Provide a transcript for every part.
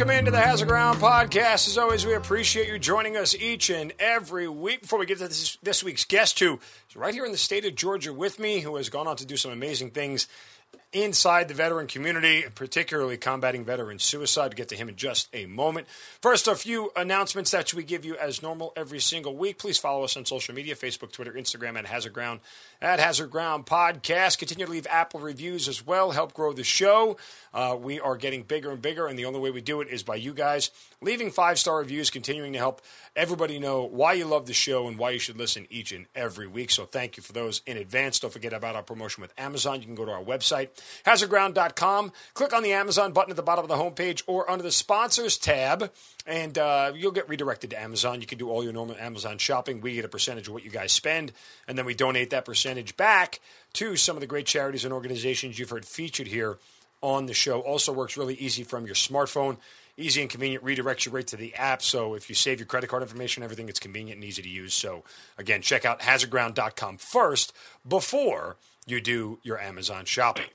Welcome into the Hazard Ground podcast. As always, we appreciate you joining us each and every week. Before we get to this, this week's guest, who is right here in the state of Georgia with me, who has gone on to do some amazing things inside the veteran community, particularly combating veteran suicide. Get to him in just a moment. First, a few announcements that we give you as normal every single week. Please follow us on social media Facebook, Twitter, Instagram at Hazard Ground, at Hazard Ground Podcast. Continue to leave Apple reviews as well. Help grow the show. Uh, we are getting bigger and bigger, and the only way we do it is by you guys leaving five star reviews, continuing to help everybody know why you love the show and why you should listen each and every week. So thank you for those in advance. Don't forget about our promotion with Amazon. You can go to our website, hazardground.com, click on the Amazon button at the bottom of the homepage or under the sponsors tab, and uh, you'll get redirected to Amazon. You can do all your normal Amazon shopping. We get a percentage of what you guys spend, and then we donate that percentage back to some of the great charities and organizations you've heard featured here on the show. Also works really easy from your smartphone easy and convenient redirects you right to the app. So if you save your credit card information, everything, it's convenient and easy to use. So again, check out hazardground.com first before you do your Amazon shopping.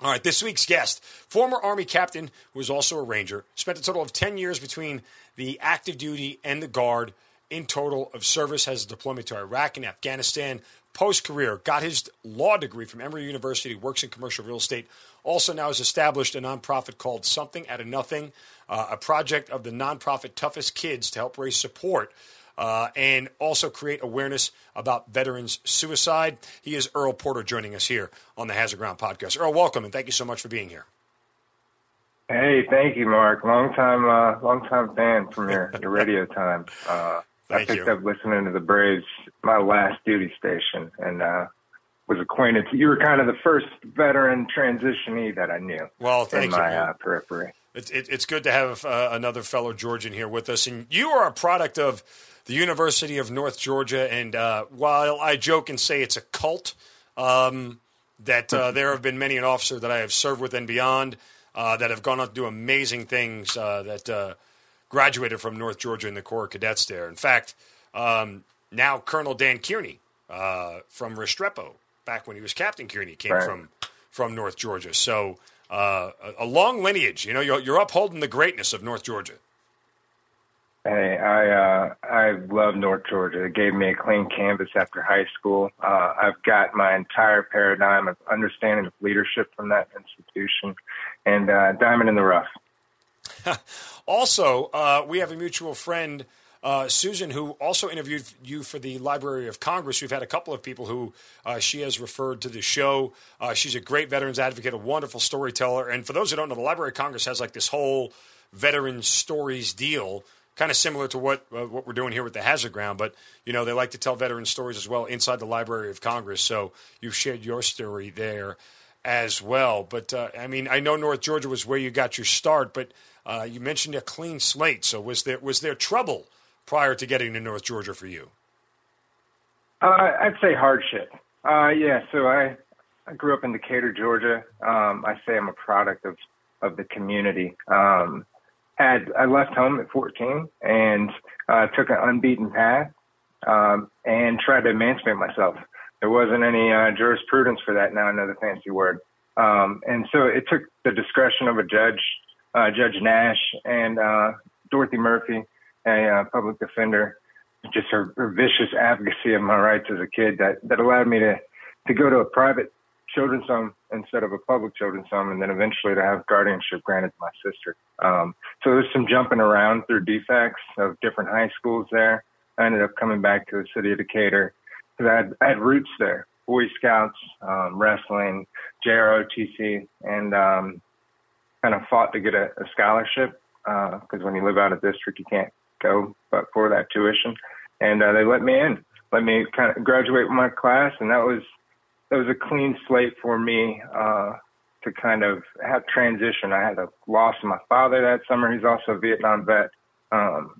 All right, this week's guest, former Army captain who was also a Ranger, spent a total of 10 years between the active duty and the Guard in total of service, has a deployment to Iraq and Afghanistan. Post career, got his law degree from Emory University, works in commercial real estate. Also, now has established a nonprofit called Something Out of Nothing, uh, a project of the nonprofit Toughest Kids to help raise support uh, and also create awareness about veterans' suicide. He is Earl Porter joining us here on the Hazard Ground podcast. Earl, welcome and thank you so much for being here. Hey, thank you, Mark. Long time, uh, long time fan from your, your radio time. Uh, I picked you. up listening to the Braves, my last duty station, and uh, was acquainted. You were kind of the first veteran transitionee that I knew. Well, thank in you, my uh, periphery. It, it, it's good to have uh, another fellow Georgian here with us. And you are a product of the University of North Georgia. And uh, while I joke and say it's a cult, um, that uh, there have been many an officer that I have served with and beyond uh, that have gone on to do amazing things uh, that uh, graduated from North Georgia in the Corps of Cadets there. In fact, um, now Colonel Dan Kearney uh, from Restrepo, back when he was Captain Kearney, came Right. from from North Georgia. So uh, a, long lineage. You know, you're, you're upholding the greatness of North Georgia. Hey, I uh, I love North Georgia. It gave me a clean canvas after high school. Uh, I've got my entire paradigm of understanding of leadership from that institution, and uh, diamond in the rough. Also, uh, we have a mutual friend, uh, Susan, who also interviewed you for the Library of Congress. We've had a couple of people who uh, she has referred to the show. Uh, she's a great veterans advocate, a wonderful storyteller. And for those who don't know, the Library of Congress has like this whole veteran stories deal, kind of similar to what uh, what we're doing here with the Hazard Ground. But you know, they like to tell veteran stories as well inside the Library of Congress. So you've shared your story there as well. But uh, I mean, I know North Georgia was where you got your start, but uh, you mentioned a clean slate. So was there was there trouble prior to getting to North Georgia for you? Uh, I'd say hardship. Uh, yeah, so I, I grew up in Decatur, Georgia. Um, I say I'm a product of, of the community. Um, had I left home at 14 and uh, took an unbeaten path um, and tried to emancipate myself. There wasn't any uh, jurisprudence for that. Now I know the fancy word. Um, and so it took the discretion of a judge, uh, Judge Nash, and uh, Dorothy Murphy, a uh, public defender, just her, her vicious advocacy of my rights as a kid that, that allowed me to, to go to a private children's home instead of a public children's home and then eventually to have guardianship granted to my sister. Um, so there's some jumping around through defects of different high schools there. I ended up coming back to the city of Decatur because I had, I had roots there, Boy Scouts, um, wrestling, JROTC, and um, kind of fought to get a, a scholarship because when you live out of district, you can't go but for that tuition. And uh, they let me in, let me kind of graduate with my class, and that was that was a clean slate for me uh, to kind of have transition. I had a loss of my father that summer. He's also a Vietnam vet, um,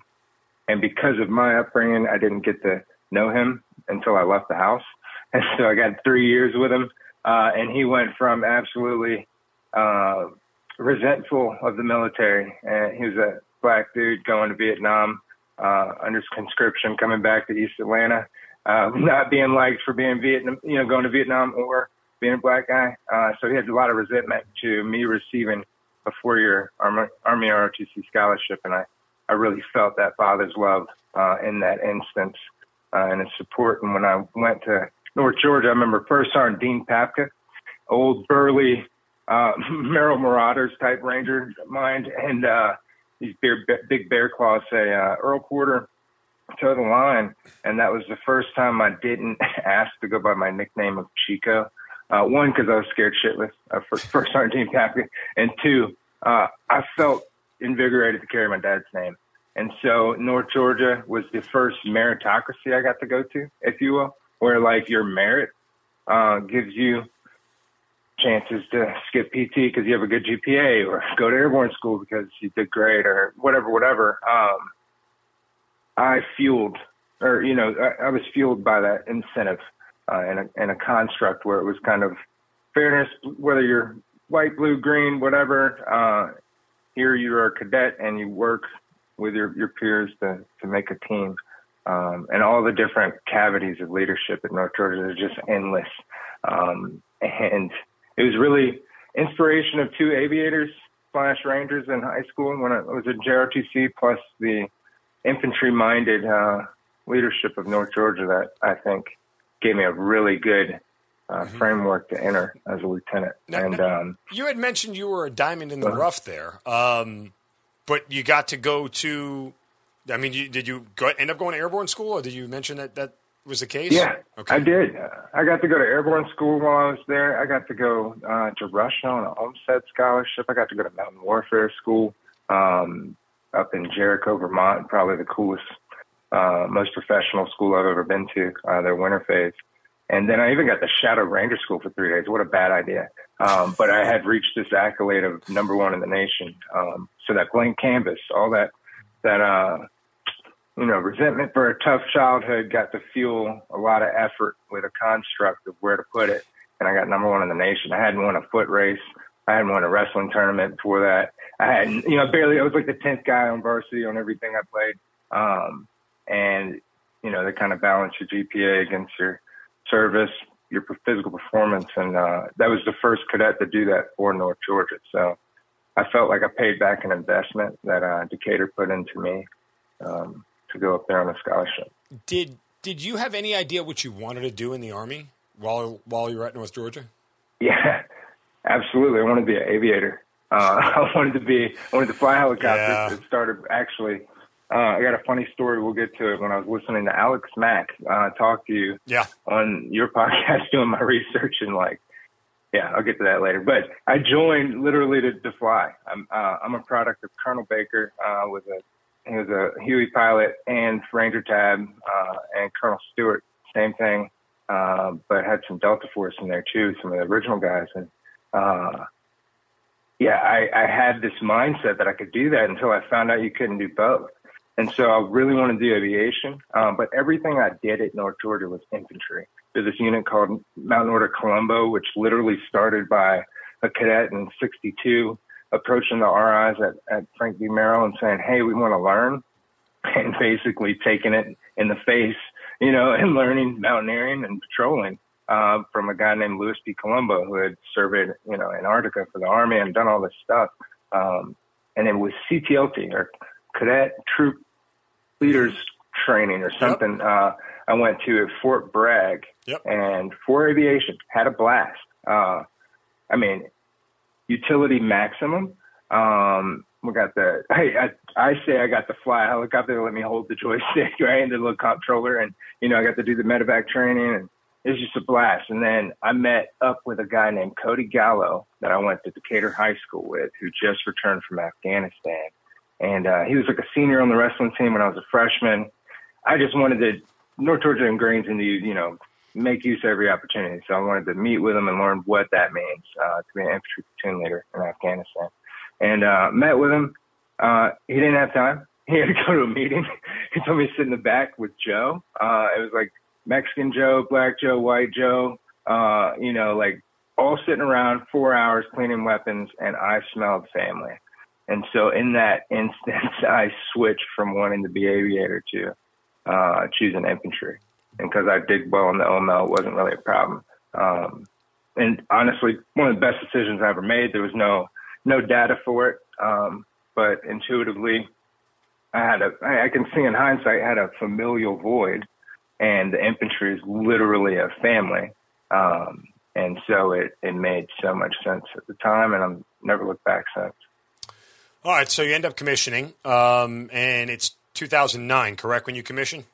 and because of my upbringing, I didn't get to know him until I left the house. And so I got three years with him uh, and he went from absolutely uh, resentful of the military, and he was a black dude going to Vietnam uh, under conscription, coming back to East Atlanta, uh, not being liked for being Vietnam, you know, going to Vietnam or being a black guy. Uh, so he had a lot of resentment to me receiving a four-year Army, Army ROTC scholarship, and I, I really felt that father's love uh, in that instance uh, and his support. And when I went to North Georgia, I remember first Sergeant Dean Papka, old burly uh, Merrill Marauders type Ranger mind, and uh, these big bear claws say uh, Earl Porter to the line, and that was the first time I didn't ask to go by my nickname of Chico. Uh, one, because I was scared shitless uh, for first Dean Papka, and two, uh, I felt invigorated to carry my dad's name. And so North Georgia was the first meritocracy I got to go to, if you will, where like your merit uh, gives you chances to skip PT because you have a good GPA or go to airborne school because you did great or whatever, whatever. Um, I fueled, or, you know, I, I was fueled by that incentive uh, in, a, in a construct where it was kind of fairness, whether you're white, blue, green, whatever. Uh, here you are a cadet and you work with your, your peers to, to make a team. Um, and all the different cavities of leadership at North Georgia are just endless. Um, and it was really inspiration of two aviators slash rangers in high school when I was at JROTC, plus the infantry minded uh, leadership of North Georgia that I think gave me a really good uh, mm-hmm. framework to enter as a lieutenant. Now, and now, um, you had mentioned you were a diamond in the uh, rough there, um, but you got to go to. I mean, you, did you go, end up going to airborne school, or did you mention that that was the case? Yeah, okay. I did. I got to go to airborne school while I was there. I got to go uh, to Russia on a Olmsted scholarship. I got to go to mountain warfare school um, up in Jericho, Vermont. Probably the coolest, uh, most professional school I've ever been to. Uh, their winter phase. And then I even got the Shadow Ranger School for three days. What a bad idea. Um, but I had reached this accolade of number one in the nation. Um, so that blank canvas, all that, that, uh, you know, resentment for a tough childhood got to fuel a lot of effort with a construct of where to put it. And I got number one in the nation. I hadn't won a foot race. I hadn't won a wrestling tournament before that. I had, you know, barely, I was like the 10th guy on varsity on everything I played. Um, and, you know, they kind of balance your GPA against your, service, your physical performance, and uh, that was the first cadet to do that for North Georgia. So I felt like I paid back an investment that uh, Decatur put into me um, to go up there on a scholarship. Did Did you have any idea what you wanted to do in the army while while you were at North Georgia? Yeah, absolutely. I wanted to be an aviator. Uh, I wanted to be. I wanted to fly helicopters. Yeah. It started actually uh, I got a funny story. We'll get to it when I was listening to Alex Mack uh, talk to you yeah. on your podcast, doing my research and like, yeah, I'll get to that later. But I joined literally to, to fly. I'm uh, I'm a product of Colonel Baker. Uh, was a he was a Huey pilot and Ranger Tab, uh, and Colonel Stewart, same thing, uh, but had some Delta Force in there too, some of the original guys. And uh, yeah, I, I had this mindset that I could do that until I found out you couldn't do both. And so I really wanted to do aviation, um, but everything I did at North Georgia was infantry. There's this unit called Mountain Order Colombo, which literally started by a cadet in 62 approaching the RIs at, at Frank D. Merrill and saying, Hey, we want to learn and basically taking it in the face, you know, and learning mountaineering and patrolling, uh, from a guy named Louis P. Colombo who had surveyed, you know, Antarctica for the army and done all this stuff. Um, and it was CTLT or cadet troop leaders training or something. Yep. Uh, I went to at Fort Bragg yep. and for aviation had a blast. Uh, I mean, utility maximum. Um, we got the, I, I, I say I got to fly helicopter to let me hold the joystick, right? And the little controller. And, you know, I got to do the medevac training and it was just a blast. And then I met up with a guy named Cody Gallo that I went to Decatur High School with who just returned from Afghanistan. And uh, he was like a senior on the wrestling team when I was a freshman. I just wanted to, North Georgia ingrains into you, you know, make use of every opportunity. So I wanted to meet with him and learn what that means uh, to be an infantry platoon leader in Afghanistan. And uh, met with him. Uh, he didn't have time. He had to go to a meeting. he told me to sit in the back with Joe. Uh, it was like Mexican Joe, Black Joe, White Joe. Uh, you know, like all sitting around four hours cleaning weapons, and I smelled family. And so in that instance, I switched from wanting to be aviator to uh, choosing infantry. And because I did well in the OML, it wasn't really a problem. Um, and honestly, one of the best decisions I ever made. There was no no data for it, um, but intuitively, I had a I can see in hindsight I had a familial void, and the infantry is literally a family, um, and so it it made so much sense at the time, and I've never looked back since. All right, so you end up commissioning, um, and it's 2009, correct? When you commission?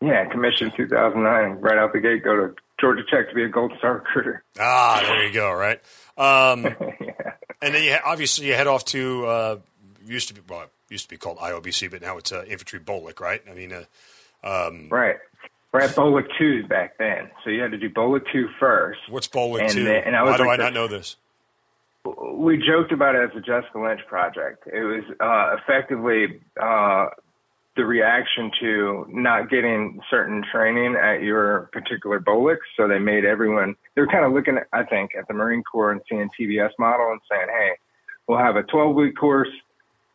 Yeah, commissioned 2009, right out the gate. Go to Georgia Tech to be a Gold Star recruiter. Ah, there you go. Right, um, yeah. and then you obviously you head off to uh, used to be well, used to be called IOBC, but now it's uh, Infantry BOLC, right? I mean, uh, um, right. We're at BOLC two back then, so you had to do BOLC two first. What's And two? then- and I was Why do like I the- not know this? we joked about it as a Jessica Lynch project. It was uh, effectively uh, the reaction to not getting certain training at your particular BOLC. So they made everyone, they were kind of looking, at, I think, at the Marine Corps and seeing TBS model and saying, hey, we'll have a 12 week course.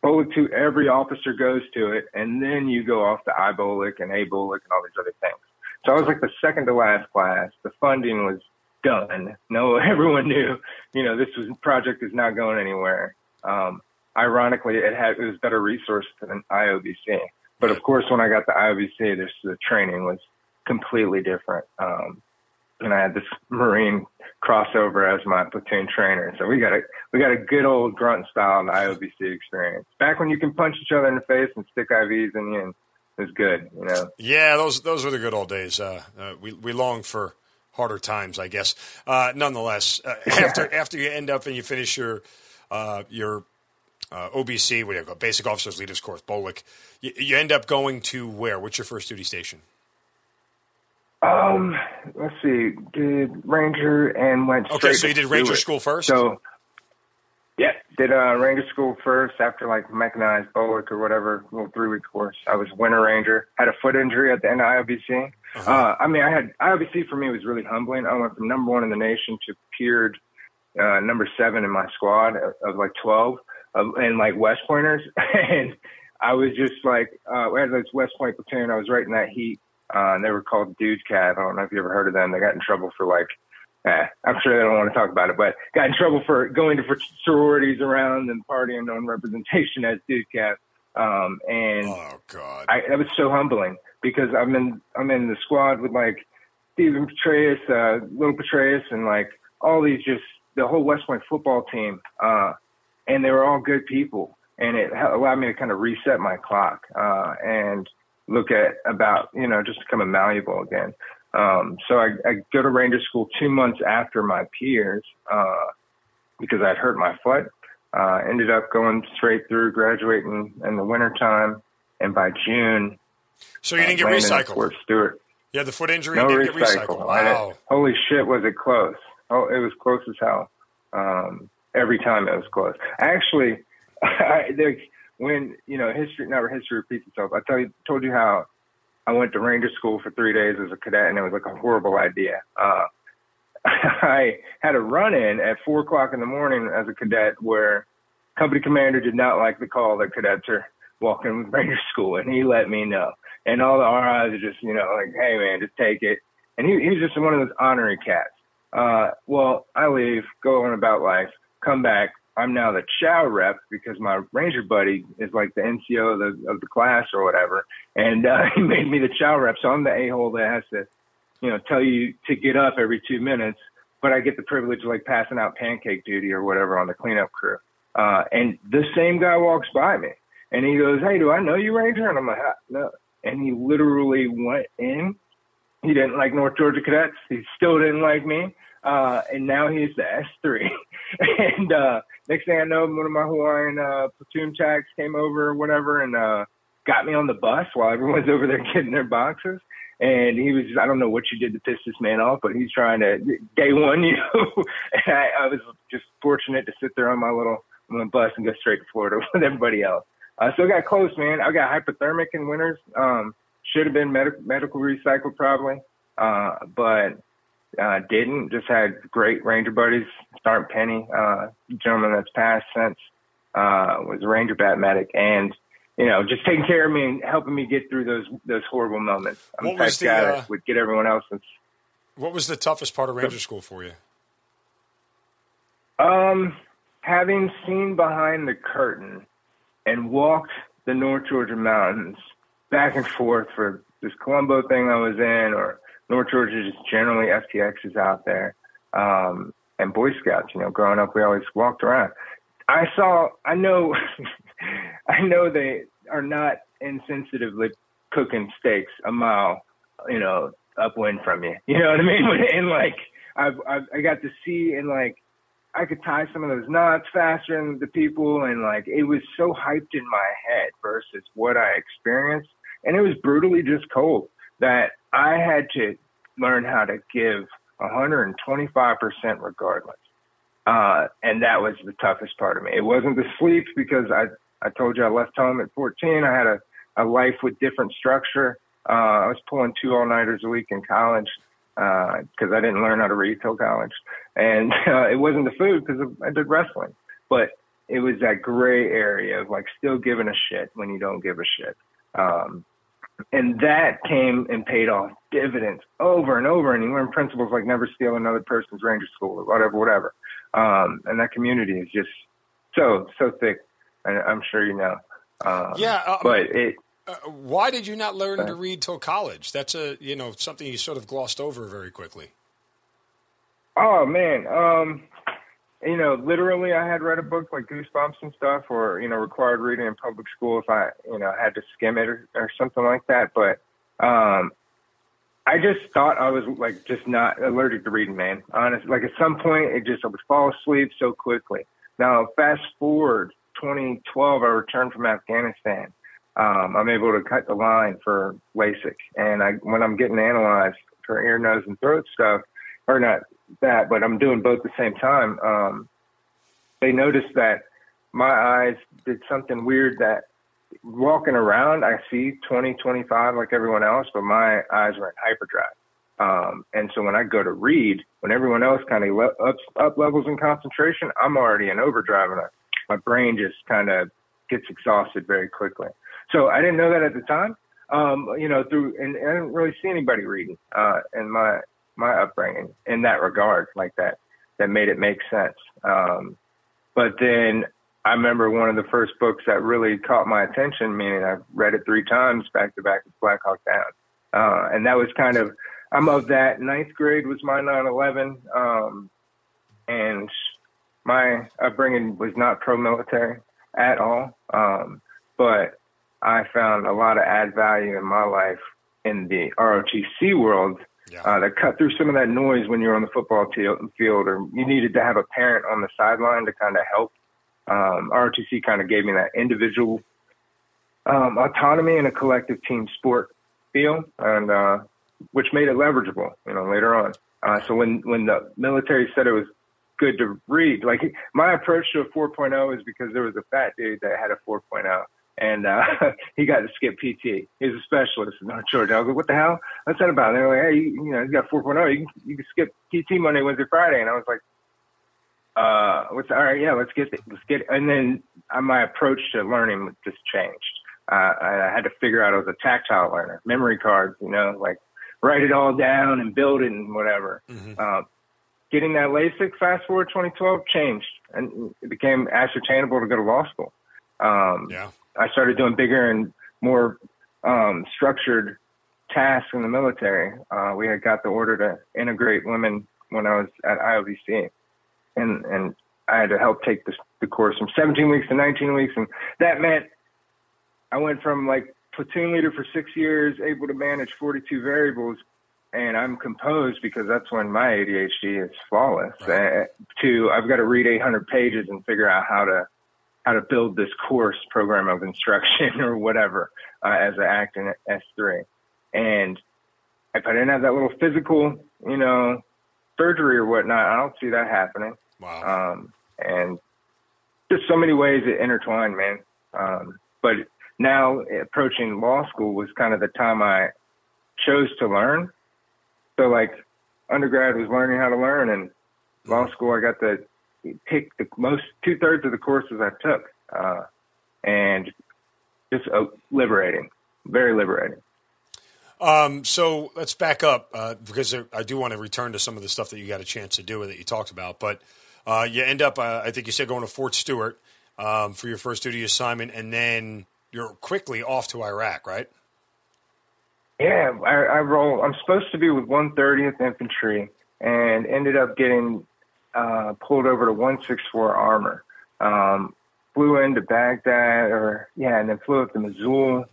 BOLC 2, every officer goes to it, and then you go off to IBOLC and ABOLC and all these other things. So I was like the second to last class. The funding was done. No, everyone knew, you know, this was project is not going anywhere. Um, ironically, it had it was better resourced than IOBC. But of course, when I got to IOBC, this the training was completely different. Um, and I had this Marine crossover as my platoon trainer. So we got a we got a good old grunt style IOBC experience. Back when you can punch each other in the face and stick IVs in you, and it was good. You know. Yeah, those those were the good old days. Uh, uh, we we long for harder times, I guess. Uh, nonetheless, uh, after after you end up and you finish your uh, your uh, OBC, what do you go, Basic Officers Leaders Course, Bolick. you, you end up going to where? What's your first duty station? Um, let's see. Did Ranger and went Okay, so you did Ranger School first. So, yeah, did uh, Ranger School first after like mechanized Bolick or whatever, little three week course. I was Winter Ranger. Had a foot injury at the end of IOBC. Uh-huh. uh I mean, I had IOBC for me was really humbling. I went from number one in the nation to peered uh, number seven in my squad of, of like 12 uh, and like West Pointers. and I was just like, uh, we had this West Point platoon. I was right in that heat. Uh, and they were called Dude Cav. I don't know if you ever heard of them. They got in trouble for like, eh, I'm sure they don't want to talk about it, but got in trouble for going to for sororities around and partying on representation as Dude Cav. Um, and oh God. I, that was so humbling because I'm in I'm in the squad with like Stephen Petraeus, uh, Little Petraeus, and like all these just the whole West Point football team, uh, and they were all good people, and it allowed me to kind of reset my clock uh, and look at about you know just become malleable again. Um, so I, I go to Ranger School two months after my peers uh, because I'd hurt my foot. Uh, ended up going straight through, graduating in the wintertime, and by June, so you didn't get recycled. Fort Stewart. You had the foot injury. No didn't get recycled. Wow. holy shit, was it close? Oh, it was close as hell. Um, every time it was close. Actually, I, there, when you know history, never history repeats itself. I tell you, told you how I went to Ranger School for three days as a cadet, and it was like a horrible idea. Uh, I had a run-in at four o'clock in the morning as a cadet where company commander did not like the call that cadets are walking with Ranger School, and he let me know. And all the RIs are just, you know, like, hey man, just take it. And he, he was just one of those honorary cats. Uh, well, I leave, go on about life, come back. I'm now the chow rep because my ranger buddy is like the NCO of the of the class or whatever, and uh, he made me the chow rep. So I'm the a hole that has to, you know, tell you to get up every two minutes, but I get the privilege of like passing out pancake duty or whatever on the cleanup crew. Uh, and the same guy walks by me and he goes, "Hey, do I know you, Ranger?" And I'm like, "Ah, "No." And he literally went in. He didn't like North Georgia cadets. He still didn't like me. Uh, and now he's the S3. and uh, next thing I know, one of my Hawaiian uh, platoon checks came over or whatever and uh, got me on the bus while everyone's over there getting their boxes. And he was, I don't know what you did to piss this man off, but he's trying to day one you. and I, I was just fortunate to sit there on my little on bus and go straight to Florida with everybody else. Uh, so got close, man. I got hypothermic in winters. Um, should have been med- medical recycled probably. Uh, but uh, didn't. Just had great Ranger buddies. Sergeant Penny, uh, gentleman that's passed since, uh, was a Ranger bat medic, and you know, just taking care of me and helping me get through those those horrible moments. I'm What the type was the, guy uh, that would get everyone else. And, What was the toughest part of Ranger School for you? um, having seen behind the curtain and walked the North Georgia mountains back and forth for this Colombo thing I was in, or North Georgia just generally FTX is out there, um, and Boy Scouts. You know, growing up, we always walked around. I saw. I know. I know they are not insensitively cooking steaks a mile, you know, upwind from you. You know what I mean? And like, I've, I've I got to see and like I could tie some of those knots faster than the people, and like it was so hyped in my head versus what I experienced, and it was brutally just cold that I had to learn how to give 125 percent regardless, uh, and that was the toughest part of me. It wasn't the sleep because I I told you I left home at 14. I had a a life with different structure. Uh, I was pulling two all nighters a week in college because I didn't learn how to read till college, and uh, it wasn't the food because I did wrestling, but it was that gray area of like still giving a shit when you don't give a shit. Um, and that came and paid off dividends over and over. And you learn principles like never steal another person's ranger school or whatever, whatever. Um, and that community is just so, so thick. And I'm sure you know. Um, Yeah, uh, but it, Uh, why did you not learn to read till college? That's a you know something you sort of glossed over very quickly. Oh man, um, you know, literally, I had read a book like Goosebumps and stuff, or you know, required reading in public school if I, you know, had to skim it or, or something like that. But um, I just thought I was like just not allergic to reading, man. Honestly, like at some point, it just I would fall asleep so quickly. Now, fast forward 2012, I returned from Afghanistan. Um, I'm able to cut the line for LASIK, and I when I'm getting analyzed for ear, nose, and throat stuff, or not that, but I'm doing both at the same time. Um, they noticed that my eyes did something weird that walking around, I see 20, 25 like everyone else, but my eyes were in hyperdrive. Um, and so when I go to read, when everyone else kind of le- up, up levels in concentration, I'm already in overdrive and I, my brain just kind of gets exhausted very quickly. So I didn't know that at the time. Um, you know, through, and, and I didn't really see anybody reading, uh, in my, my upbringing in that regard, like that, that made it make sense. Um, but then I remember one of the first books that really caught my attention, meaning I read it three times back to back with Black Hawk Down. Uh, and that was kind of, I'm of that ninth grade was my 9-11. Um, and my upbringing was not pro-military at all. Um, but I found a lot of add value in my life in the ROTC world Yeah. uh, that cut through some of that noise when you're on the football field or you needed to have a parent on the sideline to kind of help. Um, ROTC kind of gave me that individual um, autonomy in a collective team sport feel, and uh, which made it leverageable, you know, later on. Uh, so when when the military said it was good to read, like my approach to a 4.0 is because there was a fat dude that had a 4.0 and uh, he got to skip PT. He's a specialist in North Georgia. I was like, "What the hell? What's that about?" And they're like, "Hey, you, you know, you got 4.0. You can, you can skip PT Monday, Wednesday, Friday." And I was like, "Uh, what's all right? Yeah, let's get it. Let's get it." And then uh, my approach to learning just changed. Uh, I, had to figure out I was a tactile learner, memory cards, you know, like write it all down and build it and whatever. Uh, getting that LASIK fast forward 2012 changed and it became ascertainable to go to law school. Um, Yeah. I started doing bigger and more um, structured tasks in the military. Uh, we had got the order to integrate women when I was at IOBC, and and I had to help take this, the course from 17 weeks to 19 weeks, and that meant I went from like platoon leader for six years, able to manage 42 variables, and I'm composed because that's when my ADHD is flawless. Uh, to I've got to read 800 pages and figure out how to how to build this course program of instruction or whatever uh, as an act in S3. And if I didn't have that little physical, you know, surgery or whatnot, I don't see that happening. Wow. Um, and just so many ways it intertwined, man. Um, but now approaching law school was kind of the time I chose to learn. So like undergrad was learning how to learn, and law school I got to pick the most two thirds of the courses I took, uh, and just uh, liberating, very liberating. Um, so let's back up uh, because I do want to return to some of the stuff that you got a chance to do that you talked about. But uh, you end up, uh, I think you said, going to Fort Stewart um, for your first duty assignment, and then you're quickly off to Iraq, right? Yeah, I, I roll. I'm supposed to be with 130th Infantry, and ended up getting uh, pulled over to 164 Armor. Um, flew into Baghdad, or yeah, and then flew up to Mosul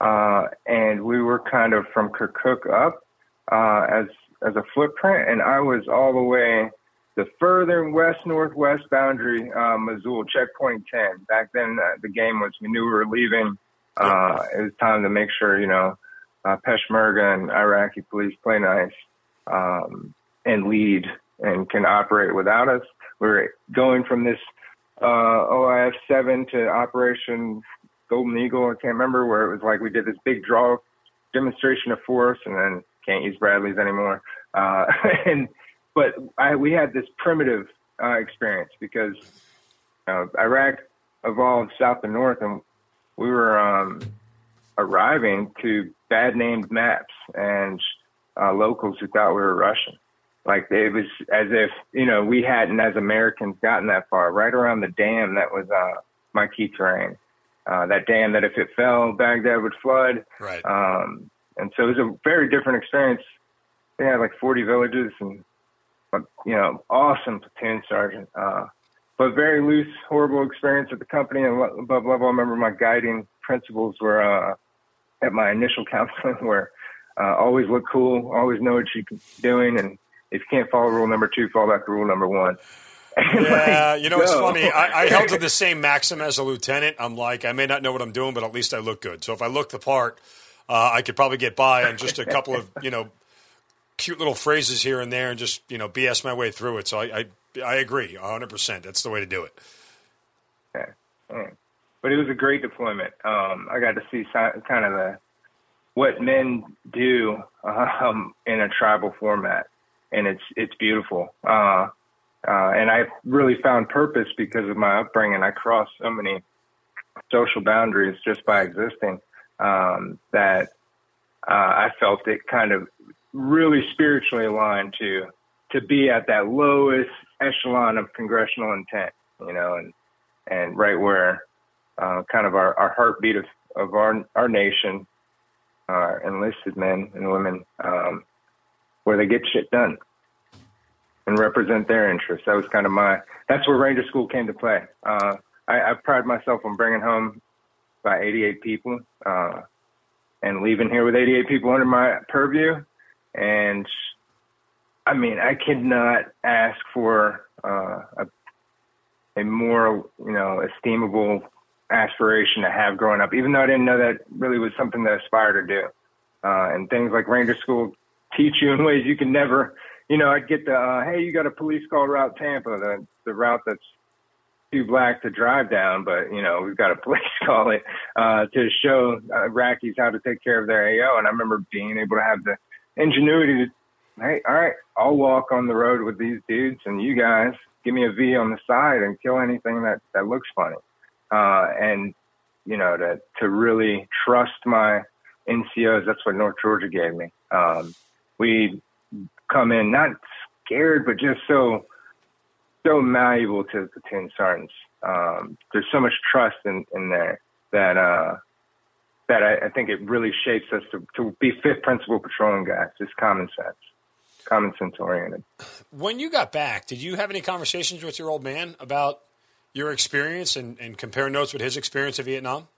uh, and we were kind of from Kirkuk up uh, as as a footprint, and I was all the way the further west northwest boundary, uh, Mosul checkpoint ten. Back then, uh, the game was we knew we were leaving. Uh, it was time to make sure you know uh, Peshmerga and Iraqi police play nice um, and lead and can operate without us. We're going from this uh, OIF seven to Operation Golden Eagle. I can't remember where it was like we did this big draw demonstration of force, and then can't use Bradleys anymore. Uh, and but I, we had this primitive uh, experience because uh, Iraq evolved south and north, and we were um, arriving to bad named maps and uh, locals who thought we were Russian. Like it was as if you know we hadn't, as Americans, gotten that far. Right around the dam that was uh, my key terrain, uh, that dam that if it fell, Baghdad would flood. Right. Um, and so it was a very different experience. They had like 40 villages and, you know, awesome platoon sergeant. Uh, but very loose, horrible experience at the company and above level. I remember my guiding principles were uh, at my initial counseling were uh, always look cool, always know what you're doing, and if you can't follow rule number two, fall back to rule number one. Yeah, like, you know, it's funny. I, I, held to the same maxim as a lieutenant. I'm like, I may not know what I'm doing, but at least I look good. So if I look the part, uh, I could probably get by on just a couple of, you know, cute little phrases here and there and just, you know, BS my way through it. So I, I, I agree 100%. That's the way to do it. Yeah. But it was a great deployment. Um, I got to see kind of the, what men do um, in a tribal format, and it's it's beautiful. Uh, uh, and I really found purpose because of my upbringing. I crossed so many social boundaries just by existing um, that uh, I felt it kind of really spiritually aligned to to be at that lowest echelon of congressional intent, you know, and and right where uh, kind of our, our heartbeat of, of our our nation, our enlisted men and women, um, where they get shit done and represent their interests. That was kind of my. That's where Ranger School came to play. Uh, I, I pride myself on bringing home about 88 people uh, and leaving here with 88 people under my purview. And I mean, I cannot ask for uh, a, a more, you know, esteemable aspiration to have growing up, even though I didn't know that really was something that I aspired to do. Uh, and things like Ranger School teach you in ways you can never you know, I'd get the, uh, hey, you got a police call route Tampa, the, the route that's too black to drive down, but, you know, we've got a police call it, uh, to show uh, Iraqis how to take care of their AO. And I remember being able to have the ingenuity to, hey, all right, I'll walk on the road with these dudes and you guys give me a V on the side and kill anything that, that looks funny. Uh, and, you know, to, to really trust my NCOs, that's what North Georgia gave me. Um, we come in not scared, but just so so malleable to the platoon sergeants. Um, there's so much trust in, in there that uh, that I, I, think it really shapes us to, to be fifth principal patrolling guys. Just common sense, common sense oriented. When you got back, did you have any conversations with your old man about your experience and, and compare notes with his experience in Vietnam?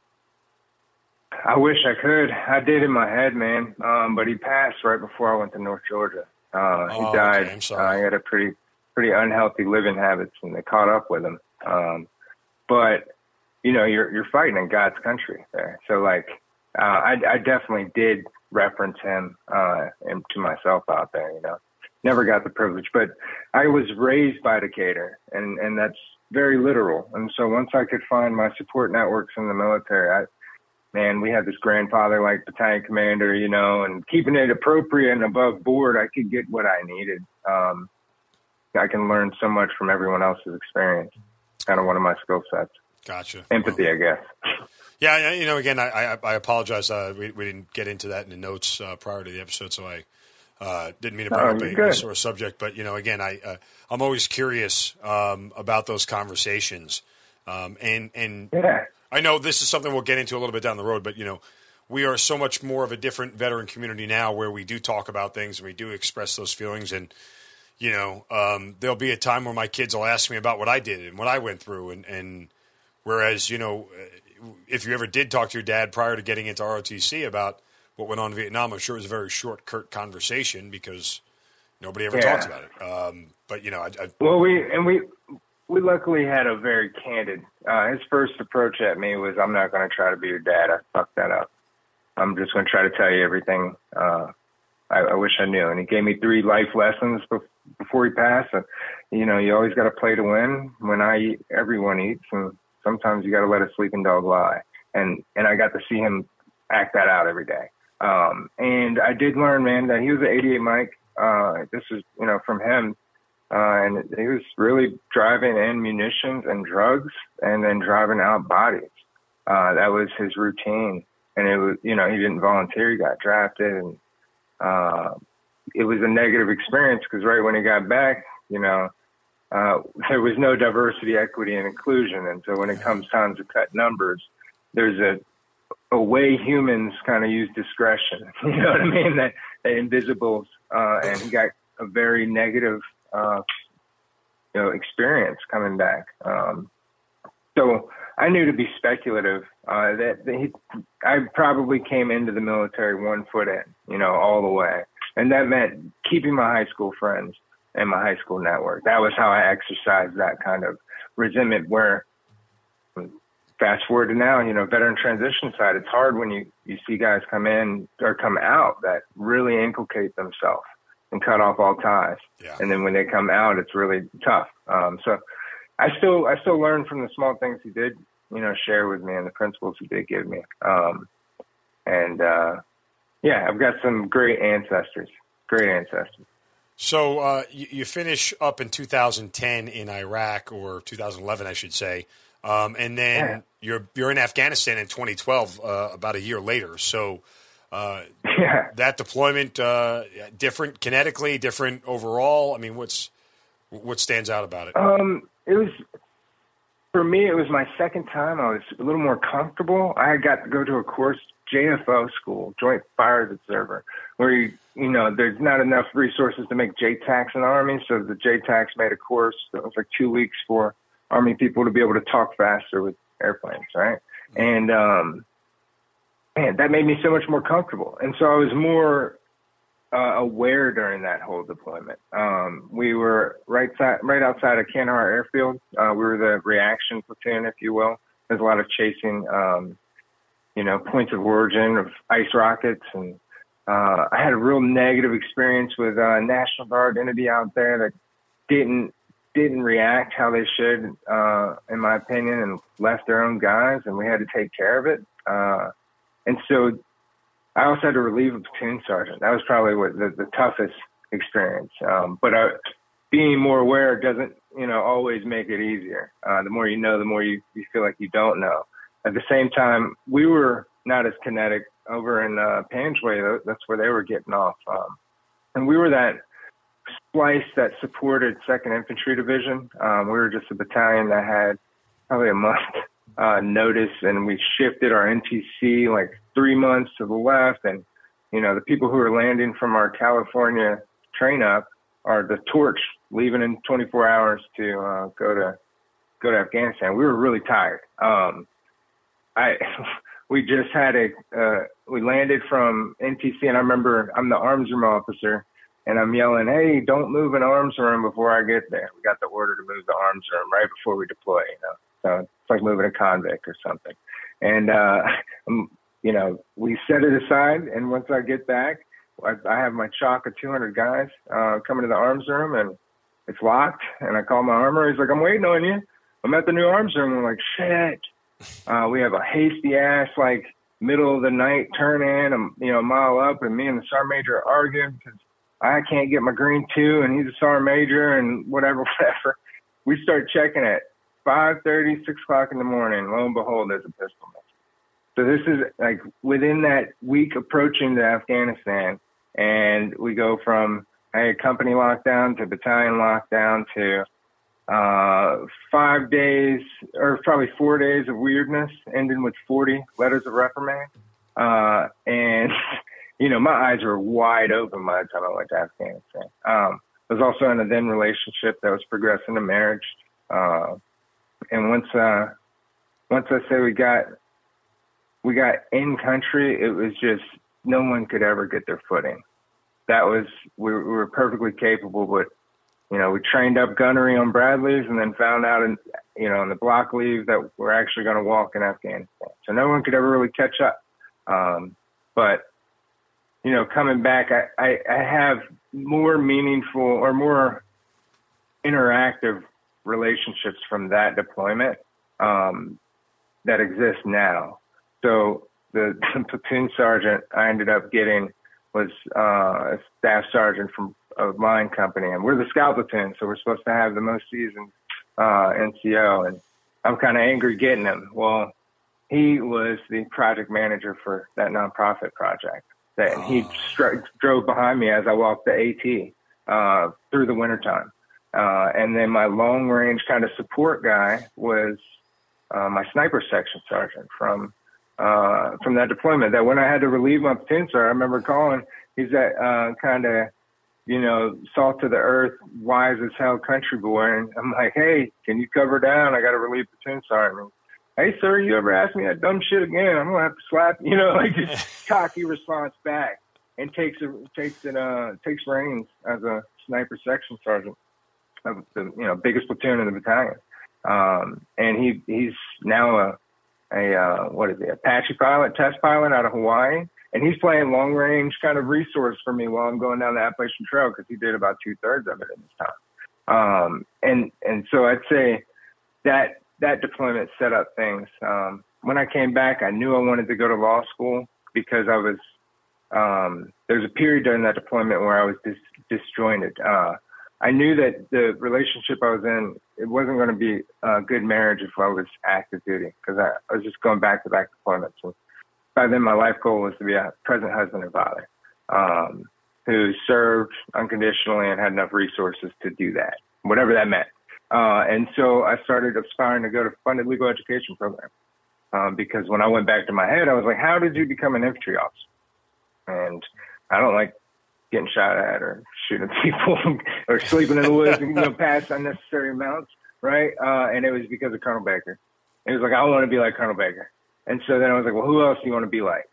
I wish I could. I did in my head, man. Um, but he passed right before I went to North Georgia. Uh, he oh, died. Okay. Uh, he had a pretty pretty unhealthy living habits, and they caught up with him. Um, but you know, you're you're fighting in God's country there. So like, uh, I, I definitely did reference him uh, and to myself out there. You know, never got the privilege, but I was raised by Decatur, and and that's very literal. And so once I could find my support networks in the military, I man, we had this grandfather like battalion commander, you know, and keeping it appropriate and above board, I could get what I needed. Um, I can learn so much from everyone else's experience. Kind of one of my skill sets. Gotcha. Empathy, well, I guess. Yeah, you know, again, I, I, I apologize. Uh, we, we didn't get into that in the notes uh, prior to the episode, so I uh, didn't mean to bring oh, up a, sort of subject. But you know, again, I uh, I'm always curious um, about those conversations, um, and and yeah. I know this is something we'll get into a little bit down the road, but you know, we are so much more of a different veteran community now, where we do talk about things and we do express those feelings, and you know, um, there'll be a time where my kids will ask me about what I did and what I went through, and and whereas you know if you ever did talk to your dad prior to getting into ROTC about what went on in Vietnam, I'm sure it was a very short, curt conversation because nobody ever yeah. talks about it. Um, but you know, I, I, well, we and we we luckily had a very candid. Uh, his first approach at me was, "I'm not going to try to be your dad. I fucked that up. I'm just going to try to tell you everything uh, I, I wish I knew." And he gave me three life lessons before he passed. And, you know, you always got to play to win. When I eat, everyone eats, and sometimes you got to let a sleeping dog lie. And and I got to see him act that out every day. Um, and I did learn, man, that he was an 88 Mike. Uh, this is, you know, from him. Uh, and he was really driving in munitions and drugs and then driving out bodies. Uh, that was his routine. And it was, you know, he didn't volunteer. He got drafted and, uh, it was a negative experience because right when he got back, you know, uh, there was no diversity, equity, and inclusion. And so when it comes time to cut numbers, there's a a way humans kind of use discretion. You know what I mean? That, that invisibles, uh, and he got a very negative, uh, you know, experience coming back. Um, so I knew to be speculative uh, that, he, I probably came into the military one foot in, you know, all the way, and that meant keeping my high school friends, and my high school network. That was how I exercised that kind of resentment. Where fast forward to now, you know, veteran transition side, it's hard when you you see guys come in or come out that really inculcate themselves and cut off all ties. Yeah. And then when they come out, it's really tough. Um, so I still I still learn from the small things he did, you know, share with me and the principles he did give me. Um, and uh, yeah, I've got some great ancestors, great ancestors. So uh, you, you, finish up in 2010 in Iraq, or 2011, I should say, um, and then yeah. you're you're in Afghanistan in 2012, uh, about a year later. So uh, yeah. that deployment uh, different kinetically, different overall. I mean, what's what stands out about it? Um, it was for me. It was my second time. I was a little more comfortable. I got to go to a course JFO school, Joint Fires Observer, where you, you know there's not enough resources to make JTACs in the Army, so the JTACs made a course that was like two weeks for Army people to be able to talk faster with airplanes, right? And um, man, that made me so much more comfortable, and so I was more uh, aware during that whole deployment. Um, we were right side, right outside of Kandahar Airfield. Uh, we were the reaction platoon, if you will. There's a lot of chasing. Um, you know, points of origin of ice rockets. And uh, I had a real negative experience with uh, National Guard entity out there that didn't didn't react how they should, uh, in my opinion, and left their own guys, and we had to take care of it. Uh, and so I also had to relieve a platoon sergeant. That was probably what the, the toughest experience. Um, but uh, being more aware doesn't, you know, always make it easier. Uh, the more you know, the more you, you feel like you don't know. At the same time, we were not as kinetic over in uh, Panjwai. That's where they were getting off. Um, and we were that splice that supported Second Infantry Division. Um, we were just a battalion that had probably a month uh, notice, and we shifted our NTC like three months to the left. And you know, the people who are landing from our California train up are the torch leaving in 24 hours to uh, go to go to Afghanistan. We were really tired. Um, I we just had a uh, we landed from NTC, and I remember I'm the arms room officer, and I'm yelling, "Hey, don't move an arms room before I get there." We got the order to move the arms room right before we deploy. You know, so it's like moving a convict or something. And uh, you know, we set it aside, and once I get back, I, I have my chalk of 200 guys uh, coming to the arms room, and it's locked. And I call my armor. He's like, "I'm waiting on you." I'm at the new arms room. I'm like, "Shit." Uh, we have a hasty ass like middle of the night turn in, a, you know, a mile up, and me and the sergeant major are arguing because I can't get my green two, and he's a sergeant major, and whatever, whatever. We start checking at 5:30, 6 o'clock in the morning. Lo and behold, there's a pistol. So this is like within that week approaching to Afghanistan, and we go from a company lockdown to battalion lockdown to uh, five days or probably four days of weirdness, ending with 40 letters of reprimand. Uh, and, you know, my eyes were wide open by the time I went to Afghanistan. Um, I was also in a then relationship that was progressing to marriage. Uh, and once, uh, once I say we got, we got in country, it was just no one could ever get their footing. That was, we, we were perfectly capable, but you know, we trained up gunnery on Bradleys and then found out in, you know, in the block leave that we're actually going to walk in Afghanistan. So no one could ever really catch up. Um, but, you know, coming back, I, I, I have more meaningful or more interactive relationships from that deployment um, that exist now. So the, the platoon sergeant I ended up getting was uh, a staff sergeant from of mine company, and we're the scout platoon, so we're supposed to have the most seasoned uh, NCO, and I'm kind of angry getting him. Well, he was the project manager for that nonprofit project. That oh. he stri- drove behind me as I walked the AT uh, through the wintertime. Uh, and then my long range kind of support guy was uh, my sniper section sergeant from uh, from that deployment. That when I had to relieve my platoon sir, I remember calling. He's that uh, kind of you know, salt to the earth, wise as hell country boy. And I'm like, hey, can you cover down? I got to relieve the tune sergeant. Hey, sir, you ever ask me that dumb shit again? I'm gonna have to slap. You know, like this cocky response back, and takes a, takes it uh takes reins as a sniper section sergeant of the you know biggest platoon in the battalion. Um, and he he's now a a uh, what is it Apache pilot, test pilot out of Hawaii and he's playing long range kind of resource for me while I'm going down the Appalachian Trail because he did about two thirds of it in this time. Um, and and so I'd say that that deployment set up things. Um, when I came back, I knew I wanted to go to law school because I was um, there was a period during that deployment where I was dis- disjointed. Uh, I knew that the relationship I was in it wasn't going to be a good marriage if I was active duty because I, I was just going back to back deployments. So by then my life goal was to be a present husband and father um, who served unconditionally and had enough resources to do that, whatever that meant. Uh, and so I started aspiring to go to funded legal education program um, because when I went back to my head, I was like, how did you become an infantry officer? And I don't like getting shot at or shooting people or sleeping in the woods and you know past unnecessary amounts, right? Uh, and it was because of Colonel Baker. It was like I want to be like Colonel Baker. And so then I was like, well, who else do you want to be like?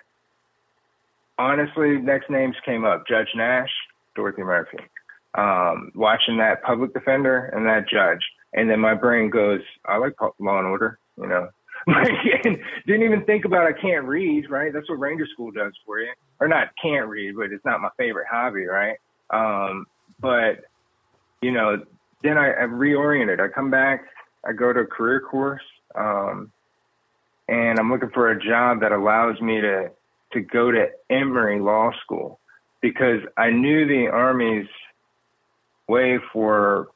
Honestly, next names came up Judge Nash, Dorothy Murphy. Um, watching that public defender and that judge. And then my brain goes, I like law and order, you know. didn't even think about I can't read, right? That's what Ranger School does for you. Or not can't read, but it's not my favorite hobby, right? Um, but, you know, then I, I reoriented. I come back, I go to a career course. Um, and I'm looking for a job that allows me to to go to Emory Law School because I knew the Army's way for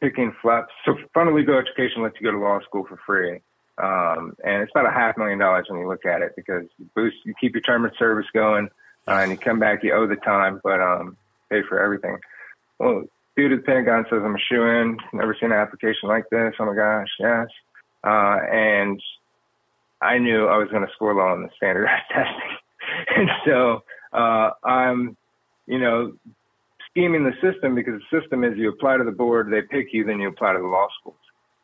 picking flaps. So funded legal education lets you go to law school for free. Um, and it's about a half million dollars when you look at it because you boost, you keep your term of service going, uh, and you come back, you owe the time, but um, pay for everything. Well, dude at the Pentagon says I'm a shoe in. Never seen an application like this. Oh my gosh, yes. Uh, and I knew I was going to score low on the standardized testing. and so uh, I'm, you know, scheming the system because the system is you apply to the board, they pick you, then you apply to the law schools.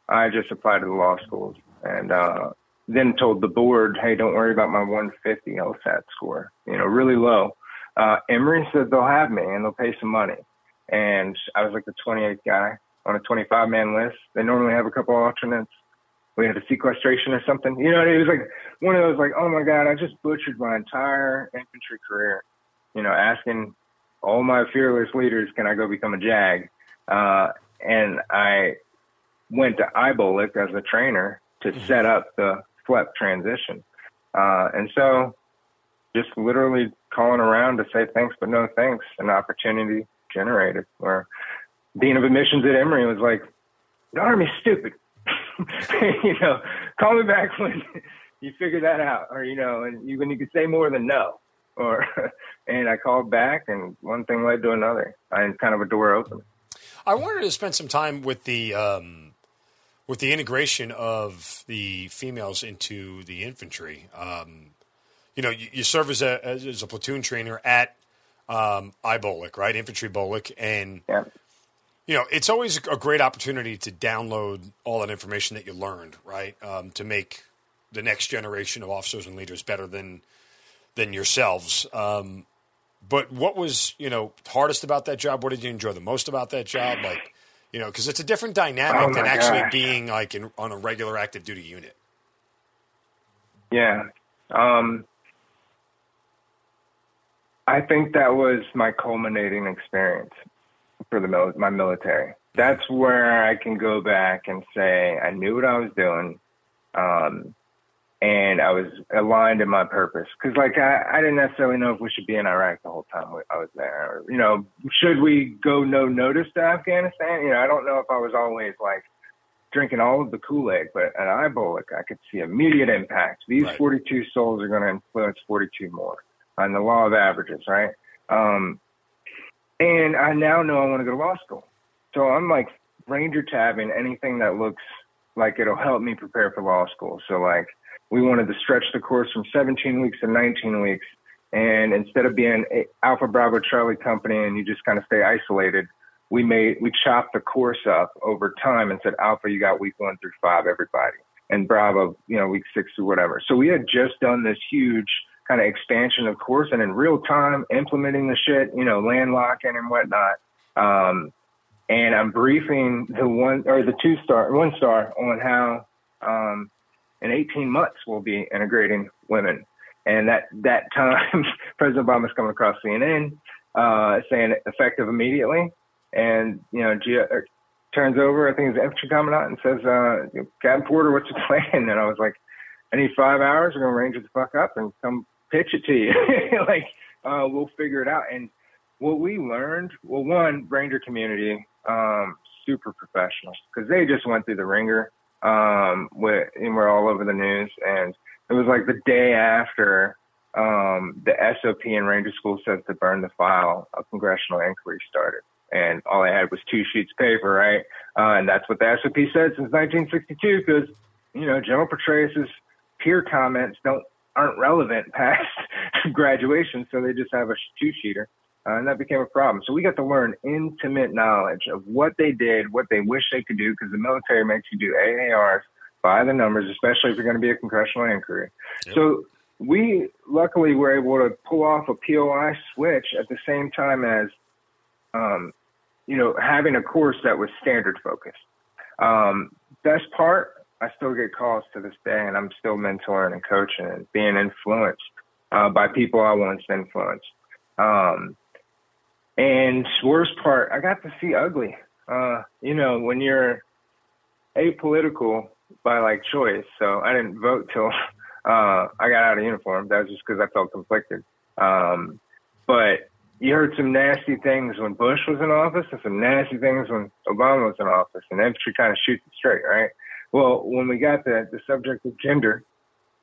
I just applied to the law schools and uh, then told the board, hey, don't worry about my 150 LSAT score, you know, really low. Uh, Emory said they'll have me and they'll pay some money. And I was like the 28th guy on a 25 man list. They normally have a couple alternates we had a sequestration or something. You know, it was like one of those like, oh my god, I just butchered my entire infantry career. You know, asking all my fearless leaders, can I go become a JAG? Uh, and I went to IBOLC as a trainer to set up the FLEP transition. Uh, and so just literally calling around to say thanks, but no thanks, an opportunity generated where Dean of Admissions at Emory was like, the Army's stupid. you know, call me back when you figure that out, or, you know, and you, when you could say more than no. Or, and I called back and one thing led to another and kind of a door opened. I wanted to spend some time with the, um, with the integration of the females into the infantry. Um, you know, you, you serve as a as a platoon trainer at um, IBOLC, right? Infantry BOLC, and yeah. you know, it's always a great opportunity to download all that information that you learned, right? Um, to make the next generation of officers and leaders better than than yourselves. Um, but what was you know hardest about that job? What did you enjoy the most about that job? Like, you know, because it's a different dynamic Oh, than actually gosh. being like in, on a regular active duty unit. Yeah. Um, I think that was my culminating experience for the mil- my military. That's where I can go back and say I knew what I was doing, um, and I was aligned in my purpose. Because like I, I didn't necessarily know if we should be in Iraq the whole time I was there. Or, you know, should we go no notice to Afghanistan? You know, I don't know if I was always like drinking all of the Kool-Aid, but at IBOLC, I could see immediate impact. These Right. 42 souls are going to influence 42 more on the law of averages, right? Um, and I now know I want to go to law school. So I'm like ranger tabbing anything that looks like it'll help me prepare for law school. So like we wanted to stretch the course from 17 weeks to 19 weeks. And instead of being Alpha Bravo Charlie company and you just kind of stay isolated, we made we chopped the course up over time and said Alpha, you got week one through five, everybody, and Bravo, you know, week six through whatever. So we had just done this huge kind of expansion of course and in real time implementing the shit, you know, landlocking and whatnot. Um, and I'm briefing the one or the two star, one star on how um, in 18 months we'll be integrating women. And that that time, President Obama's coming across CNN uh, saying effective immediately. And you know, uh, turns over, I think it's infantry commandant, and says, uh, "Captain Porter, what's your plan?" And I was like, "I need five hours. We're gonna range it the fuck up and come pitch it to you. like, uh, we'll figure it out." And what we learned, well, one Ranger community, um, super professional because they just went through the ringer. Um, with, and we're all over the news, and it was like the day after um, the SOP in Ranger School says to burn the file, a congressional inquiry started. And all I had was two sheets of paper, right? Uh, and that's what the SOP said since 1962, because, you know, General Petraeus's peer comments don't aren't relevant past graduation, so they just have a two sheeter. Uh, and that became a problem. So we got to learn intimate knowledge of what they did, what they wish they could do, because the military makes you do AARs by the numbers, especially if you're going to be a congressional inquiry. So we luckily were able to pull off a POI switch at the same time as, um, you know, having a course that was standard focused. Um, best part, I still get calls to this day, and I'm still mentoring and coaching and being influenced uh, by people I once influenced. Um, and worst part, I got to see ugly. Uh, you know, when you're apolitical by like choice, so I didn't vote till uh, I got out of uniform. That was just because I felt conflicted. Um, but you heard some nasty things when Bush was in office and some nasty things when Obama was in office, and infantry kind of shoots it straight, right? Well, when we got the, the subject of gender,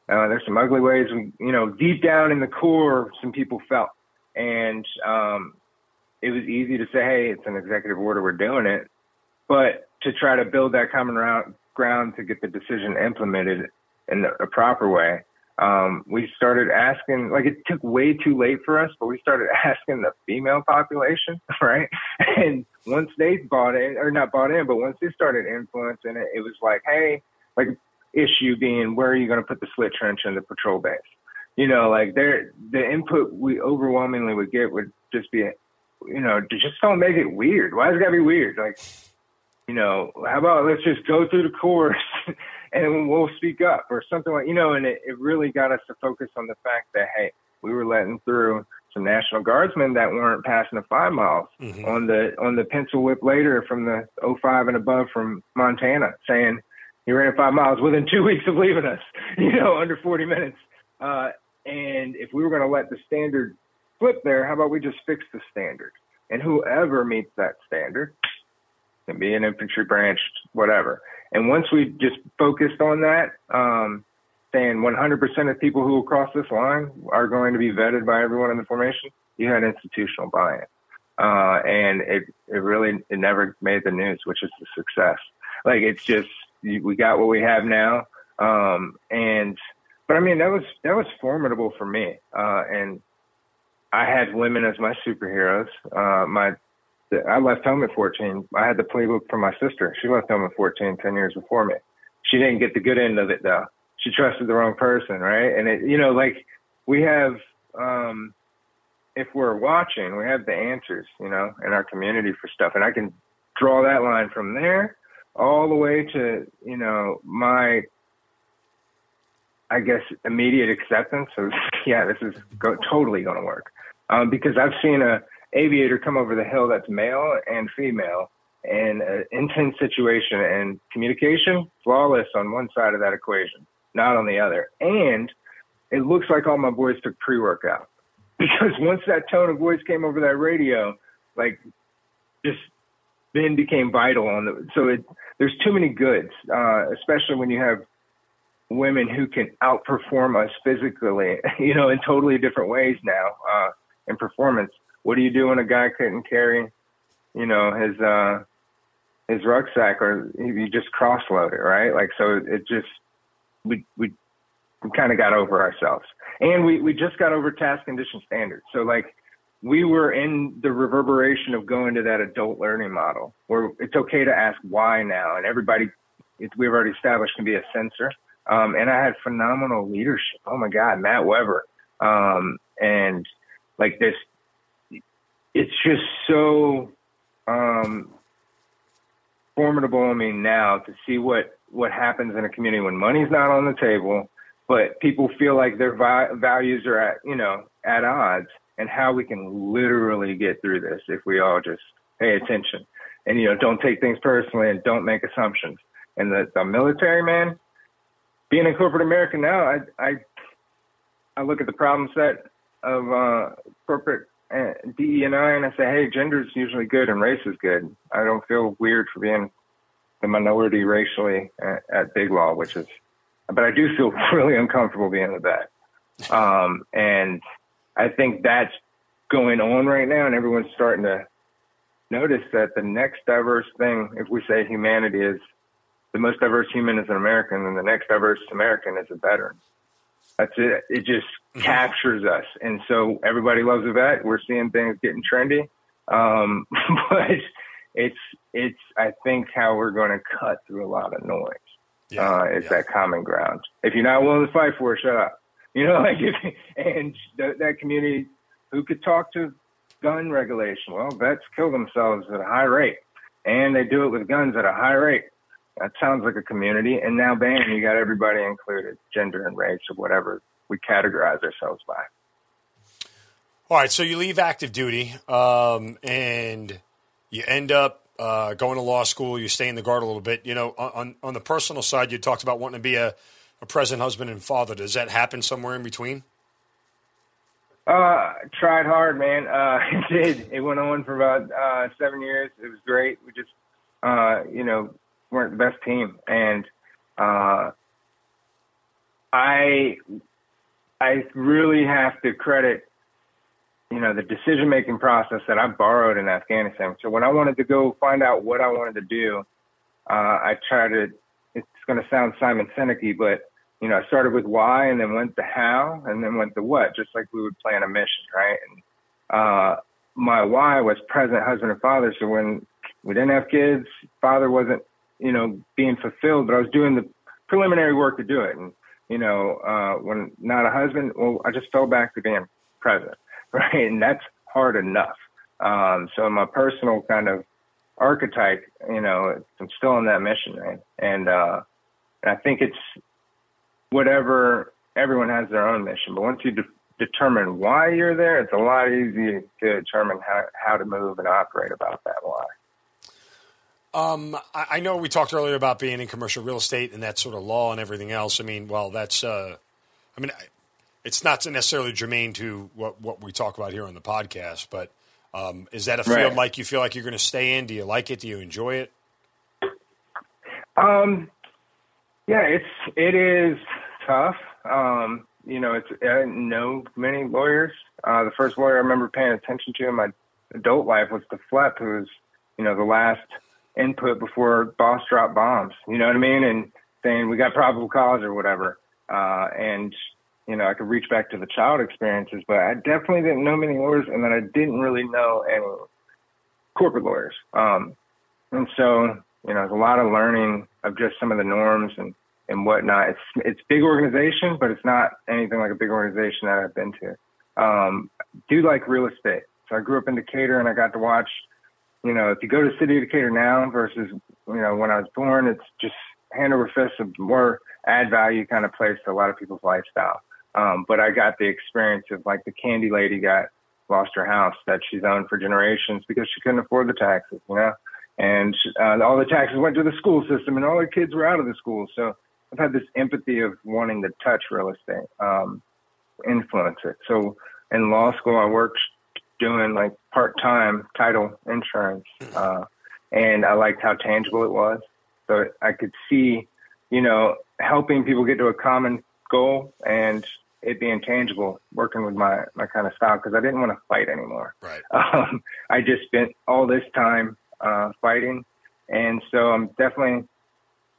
uh, there's some ugly ways we, you know, deep down in the core, some people felt. And um, it was easy to say, hey, it's an executive order, we're doing it. But to try to build that common round, ground to get the decision implemented in a proper way, um, we started asking, like it took way too late for us, but we started asking the female population, right? And once they bought in, or not bought in, but once they started influencing it, it was like, hey, like issue being where are you going to put the slit trench in the patrol base? You know, like there, the input we overwhelmingly would get would just be, you know, just don't make it weird. Why does it got to be weird? Like, you know, how about let's just go through the course and we'll speak up or something like, you know, and it, it really got us to focus on the fact that, hey, we were letting through some National Guardsmen that weren't passing the five miles Mhm. on the, on the pencil whip later from the 05 and above from Montana saying, you ran five miles within two weeks of leaving us, you know, under 40 minutes. Uh, and if we were going to let the standard flip there, how about we just fix the standard? And whoever meets that standard can be an infantry branch, whatever. And once we just focused on that, um, saying 100% of people who will cross this line are going to be vetted by everyone in the formation, you had institutional buy-in. Uh, and it, it really, it never made the news, which is a success. Like it's just, we got what we have now. Um, and, but I mean, that was, that was formidable for me. Uh, and I had women as my superheroes. Uh, my, I left home at 14. I had the playbook from my sister. She left home at 14, 10 years before me. She didn't get the good end of it though. She trusted the wrong person, right? And it, you know, like we have, um, if we're watching, we have the answers, you know, in our community for stuff. And I can draw that line from there all the way to, you know, my, I guess, immediate acceptance of, yeah, this is go- totally going to work. Um, because I've seen a aviator come over the hill that's male and female in an intense situation and communication flawless on one side of that equation, not on the other. And it looks like all my boys took pre-workout because once that tone of voice came over that radio, like just then became vital on the, so it, there's too many goods, uh, especially when you have women who can outperform us physically, you know, in totally different ways now, uh, in performance. What do you do when a guy couldn't carry, you know, his, uh, his rucksack or you just cross load it, right? Like, so it just, we, we, we kind of got over ourselves and we, we just got over task condition standards. So like we were in the reverberation of going to that adult learning model where it's okay to ask why now. And everybody, we've already established can be a censor. Um, and I had phenomenal leadership. Oh my God, Matt Weber. Um, and like this, it's just so, um, formidable. I mean, now to see what, what happens in a community when money's not on the table, but people feel like their vi- values are at, you know, at odds and how we can literally get through this if we all just pay attention and, you know, don't take things personally and don't make assumptions. And the, the military, man, being in corporate America now, I, I, I look at the problem set of, uh, corporate uh, DE and I, and I say, Hey, gender is usually good and race is good. I don't feel weird for being the minority racially at, at Big Law, which is but I do feel really uncomfortable being the vet. Um, and I think that's going on right now, and everyone's starting to notice that the next diverse thing, if we say humanity is the most diverse human is an American, and the next diverse American is a veteran. That's it. It just captures us. And so everybody loves a vet. We're seeing things getting trendy. Um, but it's, it's, I think how we're going to cut through a lot of noise yeah, uh, is yeah. that common ground. If you're not willing to fight for it, shut up. You know, like if, and th- that community who could talk to gun regulation. Well, vets kill themselves at a high rate, and they do it with guns at a high rate. That sounds like a community. And now, bam, you got everybody included, gender and race or whatever we categorize ourselves by. All right, so you leave active duty, um, and you end up uh, going to law school, you stay in the guard a little bit. You know, on on the personal side, you talked about wanting to be a, a present husband and father. Does that happen somewhere in between? Uh, tried hard, man. Uh, it did. It went on for about uh, seven years. It was great. We just, uh, you know, weren't the best team, and uh, I, I really have to credit you know, the decision making process that I borrowed in Afghanistan. So when I wanted to go find out what I wanted to do, uh, I tried to, it's going to sound Simon Sinek but, you know, I started with why and then went to how and then went to what, just like we would plan a mission, right? And, uh, my why was present husband and father. So when we didn't have kids, father wasn't, you know, being fulfilled, but I was doing the preliminary work to do it. And, you know, uh, when not a husband, well, I just fell back to being present. right? And that's hard enough. Um, so my personal kind of archetype, you know, I'm still on that mission, right? And, uh, I think it's whatever everyone has their own mission, but once you de- determine why you're there, it's a lot easier to determine how, how to move and operate about that why. Um, I, I know we talked earlier about being in commercial real estate and that sort of law and everything else. I mean, well, that's, uh, I mean, it's not necessarily germane to what what we talk about here on the podcast, but um, is that a Right. field like you feel like you're going to stay in? Do you like it? Do you enjoy it? Um, yeah, it's it is tough. Um, you know, it's I didn't know many lawyers. Uh, the first lawyer I remember paying attention to in my adult life was the FLEP, who was you know the last input before boss dropped bombs. You know what I mean? And saying we got probable cause or whatever. Uh, and you know, I could reach back to the child experiences, but I definitely didn't know many lawyers, and then I didn't really know any corporate lawyers. Um, and so, you know, there's a lot of learning of just some of the norms and, and whatnot. It's it's big organization, but it's not anything like a big organization that I've been to. Um, do like real estate. So I grew up in Decatur, and I got to watch. You know, if you go to city of Decatur now versus you know when I was born, it's just hand over fist a more add value kind of place to a lot of people's lifestyle. Um, but I got the experience of like the candy lady got lost her house that she's owned for generations because she couldn't afford the taxes, you know and uh, all the taxes went to the school system, and all the kids were out of the school. So I've had this empathy of wanting to touch real estate, um, influence it. So in law school, I worked doing like part time title insurance, uh, and I liked how tangible it was. So I could see, you know, helping people get to a common goal and it being tangible, working with my my kind of style because I didn't want to fight anymore Right. um, I just spent all this time uh, fighting, and so I'm definitely.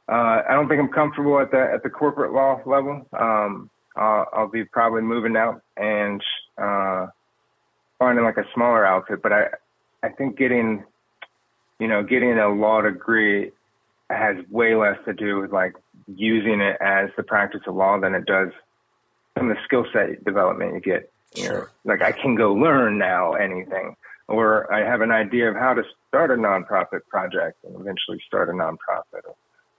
Uh, I don't think I'm comfortable at the at the corporate law level. Um, I'll, I'll be probably moving out and uh, finding like a smaller outfit. But I, I think getting, you know, getting a law degree has way less to do with like using it as the practice of law than it does some of the skill set development you get. You know, Sure. like I can go learn now anything, or I have an idea of how to start a nonprofit project and eventually start a nonprofit, or,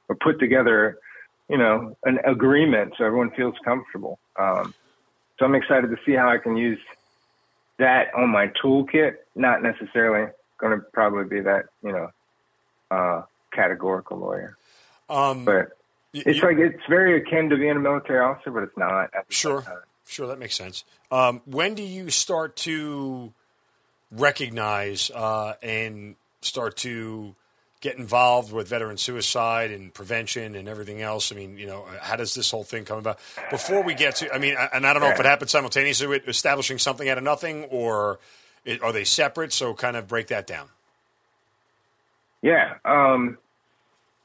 or put together, you know, an agreement so everyone feels comfortable. Um, so I'm excited to see how I can use that on my toolkit. Not necessarily going to probably be that, you know, uh, categorical lawyer, Um, but it's y- like it's very akin to being a military officer, but it's not. Sure. Sure, that makes sense. Um, when do you start to recognize uh, and start to get involved with veteran suicide and prevention and everything else? I mean, you know, how does this whole thing come about? Before we get to, I mean, and I don't know if it happened simultaneously with establishing something out of nothing, or it, are they separate? So, kind of break that down. Yeah, um,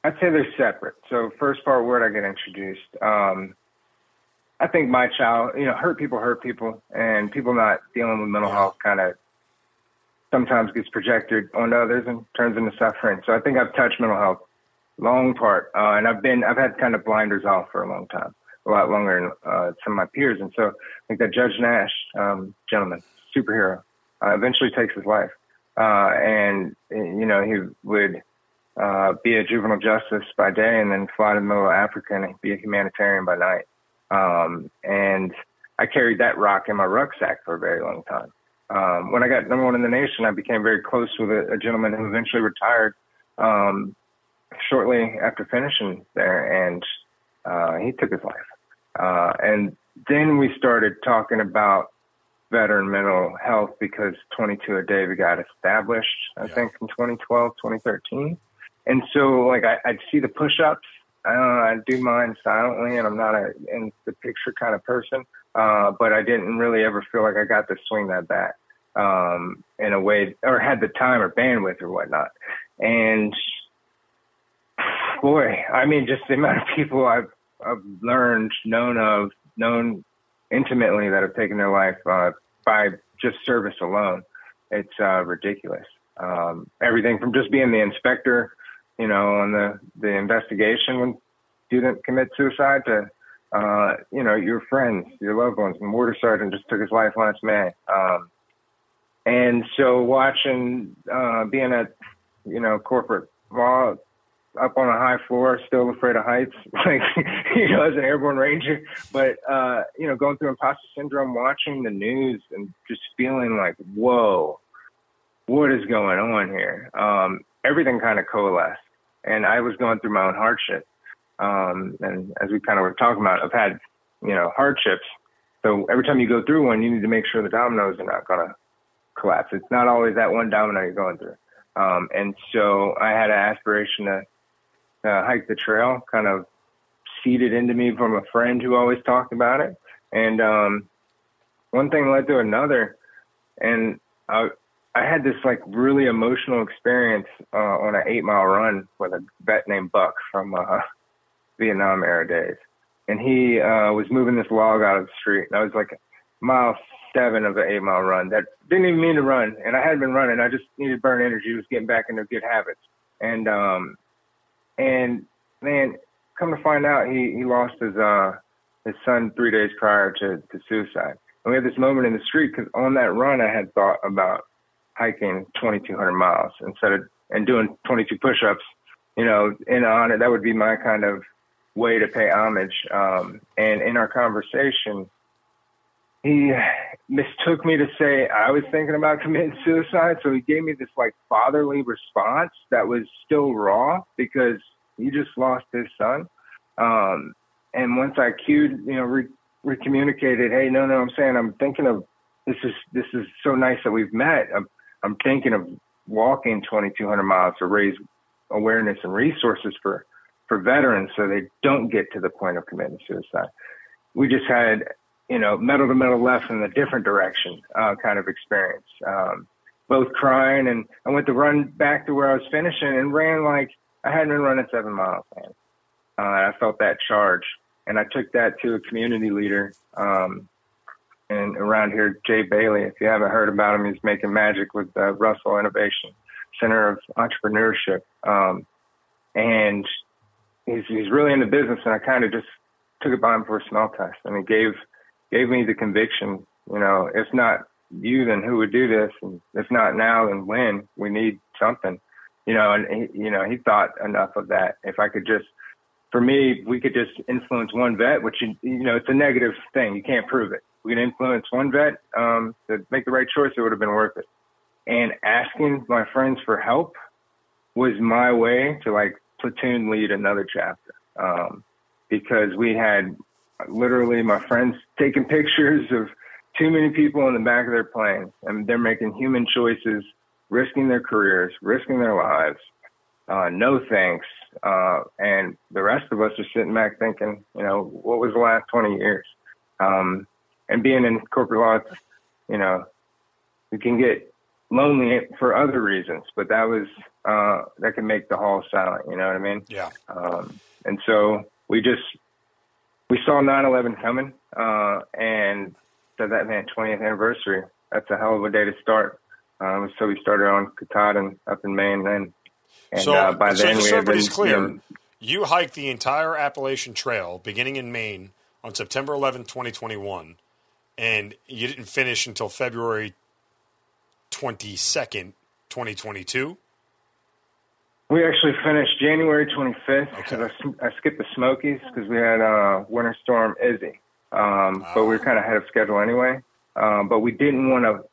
I'd say they're separate. So first part, where did I get introduced? Um, I think my child, you know, hurt people hurt people, and people not dealing with mental Yeah. health kind of sometimes gets projected on others and turns into suffering. So I think I've touched mental health long part, uh, and I've been I've had kind of blinders off for a long time, a lot longer than uh, some of my peers. And so I think that Judge Nash, um, gentleman, superhero, uh, eventually takes his life, uh, and you know he would uh, be a juvenile justice by day and then fly to the middle of Africa and be a humanitarian by night. Um, and I carried that rock in my rucksack for a very long time. Um, when I got number one in the nation, I became very close with a, a gentleman who eventually retired um, shortly after finishing there, and uh, he took his life. Uh, and then we started talking about veteran mental health because 22 a day we got established, I Yeah. think, in 2012, 2013. And so, like, I, I'd see the push-ups. Uh, I do mine silently, and I'm not a in the picture kind of person. Uh, but I didn't really ever feel like I got to swing that back um, in a way, or had the time or bandwidth or whatnot. And boy, I mean, just the amount of people I've, I've learned, known of, known intimately that have taken their life uh, by just service alone. It's uh, ridiculous. Um, everything from just being the inspector, you know, on the, the investigation when student commits suicide to, uh, you know, your friends, your loved ones. The mortar sergeant just took his life last May. Um, and so watching, uh, being at, you know, corporate law up on a high floor, still afraid of heights, like, you know, as an airborne ranger, but, uh, you know, going through imposter syndrome, watching the news and just feeling like, whoa, what is going on here? Um, everything kind of coalesced and I was going through my own hardship. Um, and as we kind of were talking about, I've had, you know, hardships So every time you go through one, you need to make sure the dominoes are not going to collapse. It's not always that one domino you're going through. Um, and so I had an aspiration to uh, hike the trail, kind of seeded into me from a friend who always talked about it. And um, one thing led to another, and I, I had this like really emotional experience uh, on an eight mile run with a vet named Buck from uh, Vietnam era days, and he uh, was moving this log out of the street. And I was like mile seven of an eight mile run that didn't even mean to run, and I hadn't been running. I just needed burn energy, was getting back into good habits, and um, and man, come to find out, he he lost his uh his son three days prior to to suicide. And we had this moment in the street because on that run, I had thought about hiking 2,200 miles instead of and doing 22 push-ups. You know, in honor that would be my kind of way to pay homage. Um, and in our conversation, he mistook me to say I was thinking about committing suicide. So he gave me this like fatherly response that was still raw because he just lost his son. Um, and once I cued, you know, re- recommunicated, hey, no, no, I'm saying I'm thinking of this is this is so nice that we've met. I'm I'm thinking of walking 2,200 miles to raise awareness and resources for for veterans so they don't get to the point of committing suicide. We just had you know, metal to metal left in a different direction uh, kind of experience. Um, both crying and I went to run back to where I was finishing and ran like I hadn't been running seven miles, man. Uh, I felt that charge and I took that to a community leader, um, and around here, Jay Bailey. If you haven't heard about him, he's making magic with the Russell Innovation Center of Entrepreneurship. Um, and he's, he's really in the business and I kind of just took it by him for a smell test and he gave gave me the conviction, you know, if not you, then who would do this? And if not now, then when? We need something, you know. And he, you know, he thought enough of that. If I could just, for me, we could just influence one vet, which you, you know, it's a negative thing. You can't prove it. We can influence one vet um, to make the right choice. It would have been worth it. And asking my friends for help was my way to like platoon lead another chapter um, because we had literally my friends taking pictures of too many people in the back of their plane and they're making human choices, risking their careers, risking their lives. Uh, no thanks. Uh, and the rest of us are sitting back thinking, you know, what was the last 20 years? Um, and being in corporate law, you know, you can get lonely for other reasons, but that was, uh, that can make the hall silent. You know what I mean? Yeah. Um, and so we just we saw 9/11 coming, uh, and said that man 20th anniversary. That's a hell of a day to start. Um, so we started on Katahdin up in Maine then. And so, uh, by so then just we so had been, everybody's clear, you know, you hiked the entire Appalachian Trail beginning in Maine on September 11, 2021, and you didn't finish until February 22nd, 2022. We actually finished January 25th because Okay. I, I skipped the Smokies because we had uh, Winter Storm Izzy. Um, But we were kind of ahead of schedule anyway. Um, but we didn't want to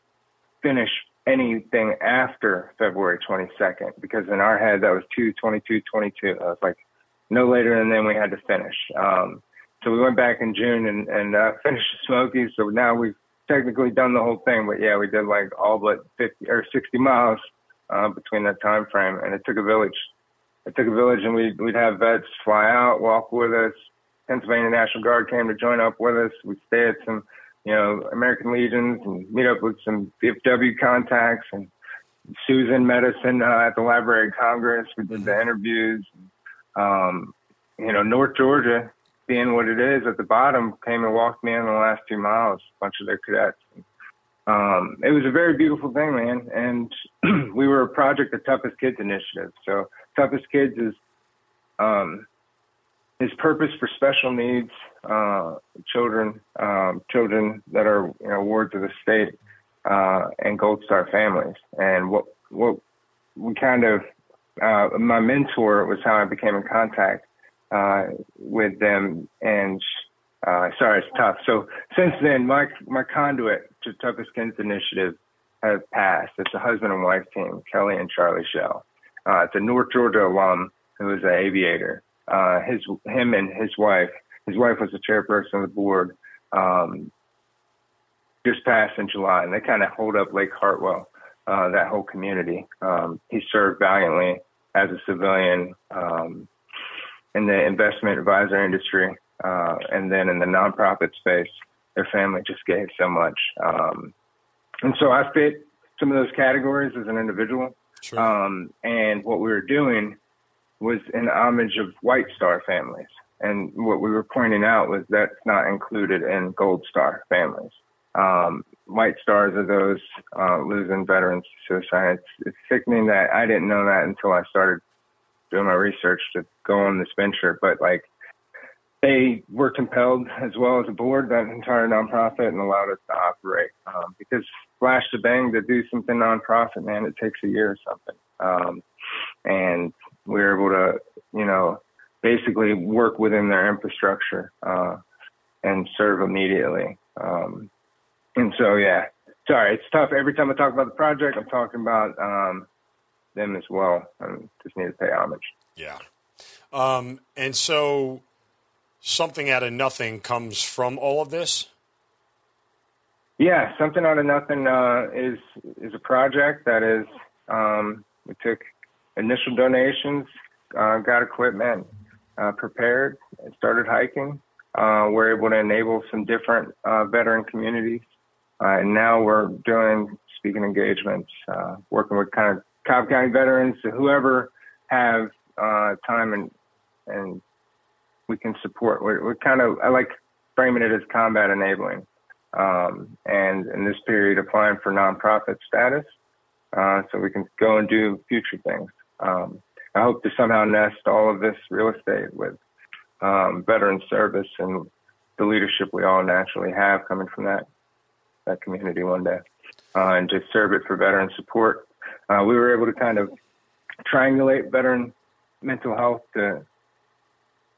finish anything after February 22nd because in our head that was 2 22 22. I was like, no later than then we had to finish. Um, so we went back in June and, and uh, finished the Smokies. So now we've technically done the whole thing. But yeah, we did like all but 50 or 60 miles uh, between that time frame, and it took a village. It took a village, and we'd we'd have vets fly out, walk with us. Pennsylvania National Guard came to join up with us. We'd stay at some, you know, American Legions and meet up with some VFW contacts. And Susan met us in, uh, at the Library of Congress. We did the interviews. Um, you know, North Georgia, being what it is at the bottom, came and walked me in the last two miles. A bunch of their cadets. Um, it was a very beautiful thing, man. And we were a project of Toughest Kids Initiative. So Toughest Kids is um, his purpose for special needs uh, children, um, children that are you know wards of the state uh, and Gold Star families. And what what we kind of uh, my mentor was how I became in contact uh, with them. And uh, sorry, it's tough. So since then, my my conduit to Toughest Kids Initiative has passed. It's a husband and wife team, Kelly and Charlie Shell. Uh, it's a North Georgia alum who is an aviator. Uh, his him and his wife. His wife was the chairperson of the board. Um, just passed in July, and they kind of hold up Lake Hartwell, uh, that whole community. Um, he served valiantly as a civilian um, in the investment advisor industry, uh, and then in the nonprofit space. Their family just gave so much, um, and so I fit some of those categories as an individual. Sure. Um, and what we were doing was in homage of White Star families. And what we were pointing out was that's not included in Gold Star families. Um, white stars are those uh, losing veterans to suicide. It's, it's sickening that I didn't know that until I started doing my research to go on this venture. But like, they were compelled, as well as the board, that entire nonprofit, and allowed us to operate. Um, because flash to bang to do something nonprofit, man, it takes a year or something. Um, and we were able to, you know, basically work within their infrastructure uh, and serve immediately. Um, and so, yeah, sorry, it's tough. Every time I talk about the project, I'm talking about um, them as well. I just need to pay homage. Yeah. Um, and so something out of nothing comes from all of this? Yeah, something out of nothing uh, is is a project that is um, we took initial donations, uh, got equipment uh, prepared, and started hiking. Uh, we're able to enable some different uh, veteran communities, uh, and now we're doing speaking engagements, working with kind of Cobb County veterans, whoever have time and and we can support. We're, we're kind of I like framing it as combat enabling um, and in this period applying for nonprofit status uh, so we can go and do future things. Um, I hope to somehow nest all of this real estate with um, veteran service and the leadership we all naturally have coming from that that community one day, uh, and just serve it for veteran support. Uh, we were able to kind of triangulate veteran mental health to.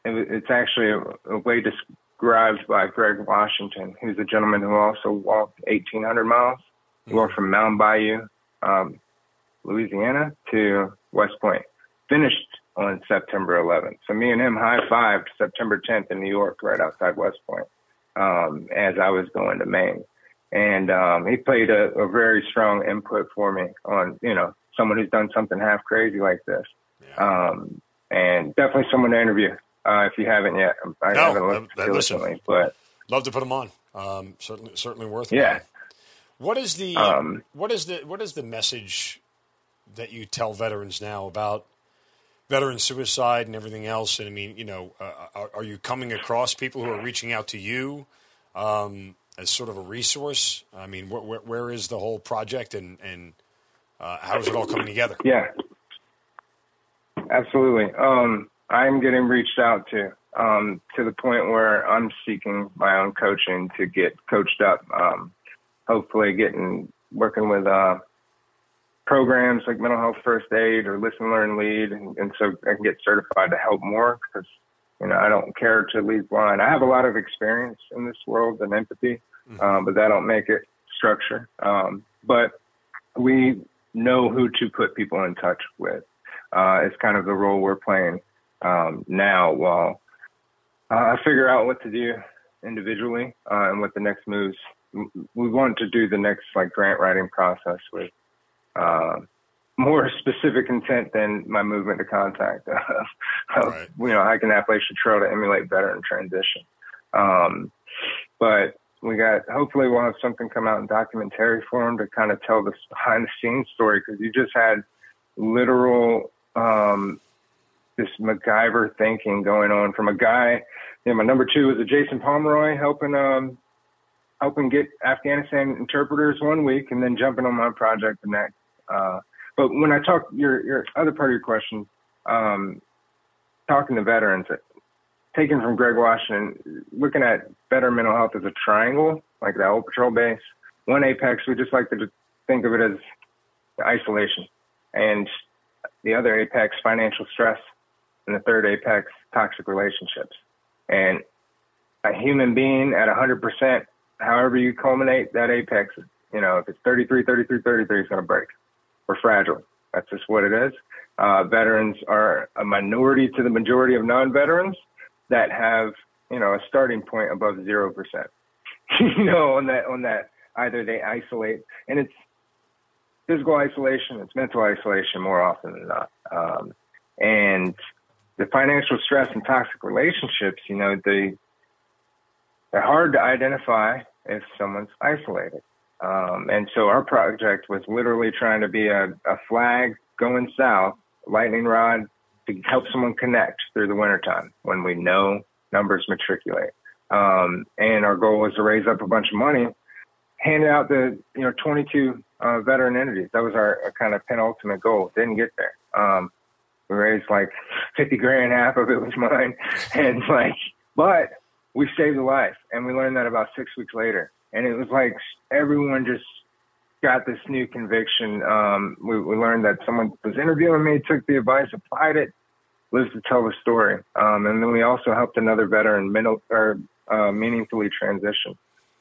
It's actually a, a way described by Greg Washington, who's a gentleman who also walked 1,800 miles. He walked from Mound Bayou, um, Louisiana to West Point. Finished on September 11th. So me and him high fived September 10th in New York, right outside West Point, um, as I was going to Maine. And um, he played a, a very strong input for me on, you know, someone who's done something half crazy like this. Yeah. Um, and definitely someone to interview uh, if you haven't yet. I no, haven't listened that, recently, but love to put them on. Um, certainly, certainly worth. Yeah. It. What is the um, what is the what is the message that you tell veterans now about veteran suicide and everything else? And I mean, you know, uh, are, are, you coming across people who are reaching out to you um, as sort of a resource? I mean, wh- wh- where is the whole project and and uh, how is it all coming together? Yeah, absolutely. Um, I'm getting reached out to um, to the point where I'm seeking my own coaching to get coached up. Um, hopefully, getting working with uh, programs like mental health first aid or listen, learn, lead, and, and so I can get certified to help more because you know I don't care to leave blind. I have a lot of experience in this world and empathy, mm-hmm. um, but that don't make it structure. Um, but we know who to put people in touch with. Uh, it's kind of the role we're playing um, now while uh, I figure out what to do individually uh, and what the next moves. We want to do the next like grant writing process with uh, more specific intent than my movement to contact. right. You know, I can Appalachian Trail to emulate veteran transition. Um, but we got hopefully we'll have something come out in documentary form to kind of tell this behind the scenes story because you just had literal um, this MacGyver thinking going on from a guy. You know, my number two is a Jason Pomeroy helping um helping get Afghanistan interpreters one week and then jumping on my project the next. Uh, but when I talk your your other part of your question, um, talking to veterans, taken from Greg Washington, looking at better mental health as a triangle, like the old patrol base. One apex, we just like to think of it as isolation, and the other apex, financial stress and the third apex, toxic relationships. And a human being at 100%, however you culminate that apex, you know, if it's 33, 33, 33, it's going to break. We're fragile. That's just what it is. Uh, veterans are a minority to the majority of non-veterans that have, you know, a starting point above 0%. you know, on that, on that either they isolate, and it's physical isolation, it's mental isolation more often than not. Um, and the financial stress and toxic relationships, you know, they they're hard to identify if someone's isolated. Um, and so our project was literally trying to be a, a flag going south, lightning rod to help someone connect through the wintertime when we know numbers matriculate. Um, and our goal was to raise up a bunch of money, hand out the, you know, 22 uh, veteran entities. That was our, our kind of penultimate goal. Didn't get there. Um, we raised like 50 grand, half of it was mine. And like, but we saved a life. And we learned that about six weeks later. And it was like everyone just got this new conviction. Um, we, we learned that someone was interviewing me, took the advice, applied it, lives to tell the story. Um, and then we also helped another veteran mental, or, uh, meaningfully transition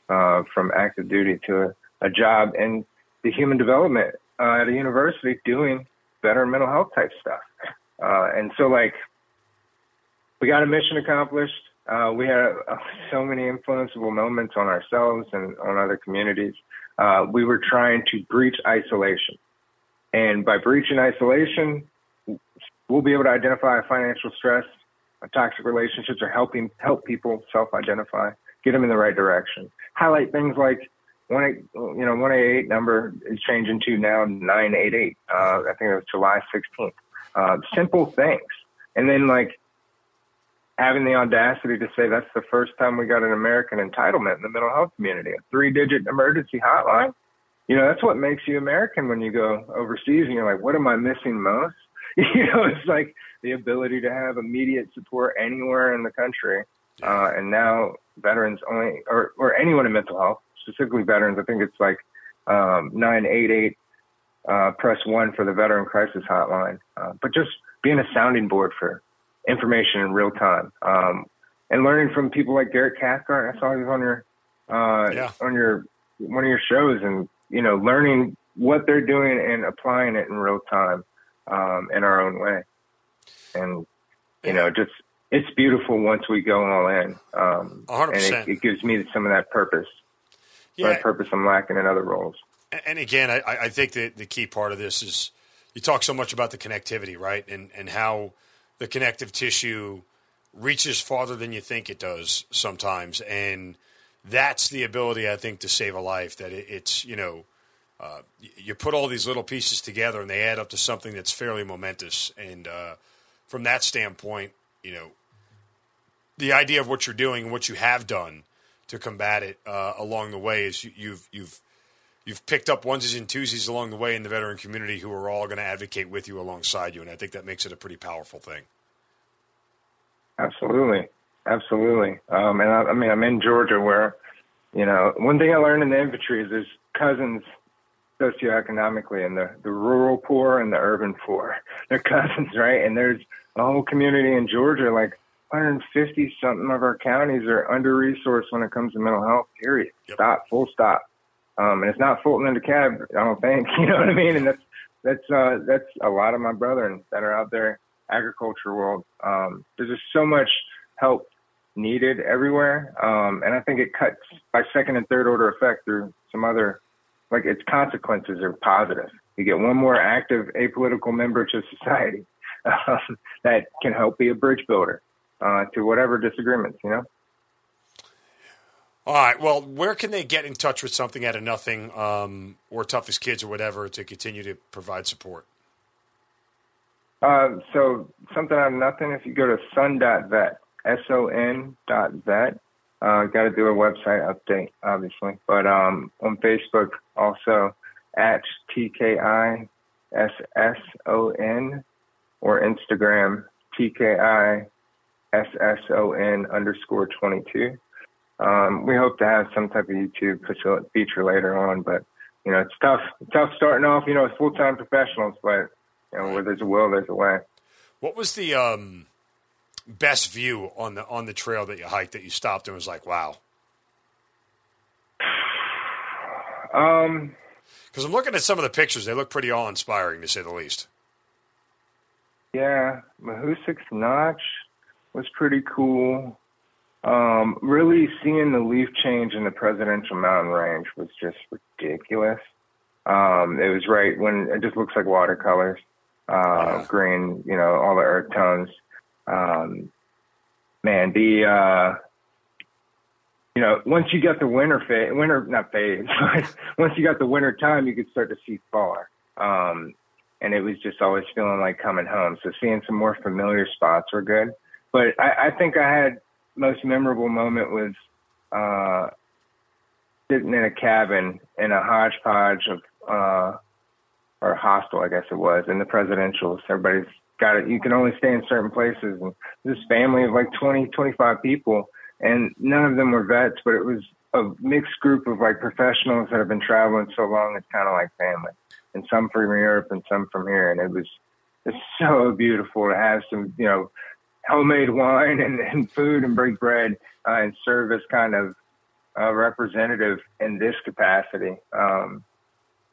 uh, from active duty to a, a job in the human development uh, at a university doing better mental health type stuff. Uh, and so, like, we got a mission accomplished. Uh, we had uh, so many influenceable moments on ourselves and on other communities. Uh, we were trying to breach isolation. And by breaching isolation, we'll be able to identify financial stress, toxic relationships, or helping help people self-identify, get them in the right direction. Highlight things like one you know, one eight eight number is changing to now nine eight eight. Uh, I think it was July 16th. Uh, simple things, and then like having the audacity to say that's the first time we got an American entitlement in the mental health community, a three-digit emergency hotline. You know, that's what makes you American when you go overseas and you're like, what am I missing most? You know, it's like the ability to have immediate support anywhere in the country. Uh, and now veterans only, or, or anyone in mental health, specifically veterans, I think it's like um, 988 uh, press one for the veteran crisis hotline. Uh, but just being a sounding board for information in real time. Um, and learning from people like Garrett Cathcart. I saw he was on your, uh, yeah. on your, one of your shows and, you know, learning what they're doing and applying it in real time, um, in our own way. And, you know, just, it's beautiful once we go all in. Um, 100%. and it, it gives me some of that purpose. Yeah. That purpose I'm lacking in other roles. And again, I, I think that the key part of this is you talk so much about the connectivity, right? And, and how, the connective tissue reaches farther than you think it does sometimes, and that's the ability I think to save a life. That it, it's you know. Uh, you put all these little pieces together and they add up to something that's fairly momentous. And uh, from that standpoint, you know, the idea of what you're doing and what you have done to combat it uh, along the way is you, you've you've you've picked up onesies and twosies along the way in the veteran community who are all going to advocate with you alongside you, and I think that makes it a pretty powerful thing. Absolutely, absolutely. Um, and I, I mean, I'm in Georgia, where you know one thing I learned in the infantry is there's cousins socioeconomically, and the the rural poor and the urban poor. They're cousins, right? And there's a whole community in Georgia, like 150 something of our counties are under resourced when it comes to mental health. Period. Yep. Stop. Full stop. Um, and it's not Fulton and DeKalb, I don't think. You know what I mean? And that's that's uh, that's a lot of my brethren that are out there agriculture world. Um, there's just so much help needed everywhere, um, and I think it cuts by second and third order effect through some other like its consequences are positive. You get one more active apolitical member to society um, that can help be a bridge builder uh, to whatever disagreements, you know. All right. Well, where can they get in touch with something out of nothing um, or toughest kids or whatever to continue to provide support? Uh, so something out of nothing. If you go to son.vet, S-O-N dot vet, uh, got to do a website update, obviously. But um, on Facebook, also at TKISSON or Instagram, TKISSON underscore 22. Um, we hope to have some type of YouTube feature later on, but you know, it's tough. tough starting off. You know, as full time professionals, but you know, where there's a will, there's a way. What was the um, best view on the on the trail that you hiked that you stopped and was like, wow? Um, because I'm looking at some of the pictures; they look pretty awe inspiring, to say the least. Yeah, Mahoosuc Notch was pretty cool. Um, really seeing the leaf change in the presidential mountain range was just ridiculous. Um, it was right when it just looks like watercolors, uh, green, you know, all the earth tones. Um, man, the, uh, you know, once you got the winter phase, winter, not phase, but once you got the winter time, you could start to see far. Um, and it was just always feeling like coming home. So seeing some more familiar spots were good. But I, I think I had most memorable moment was uh, sitting in a cabin in a hodgepodge of uh, or hostel, I guess it was, in the presidentials. Everybody's got it. You can only stay in certain places. And this family of like 20, 25 people, and none of them were vets, but it was a mixed group of like professionals that have been traveling so long. It's kind of like family and some from Europe and some from here. And it was just so beautiful to have some, you know, homemade wine and, and food and break bread uh, and serve as kind of a representative in this capacity. Um,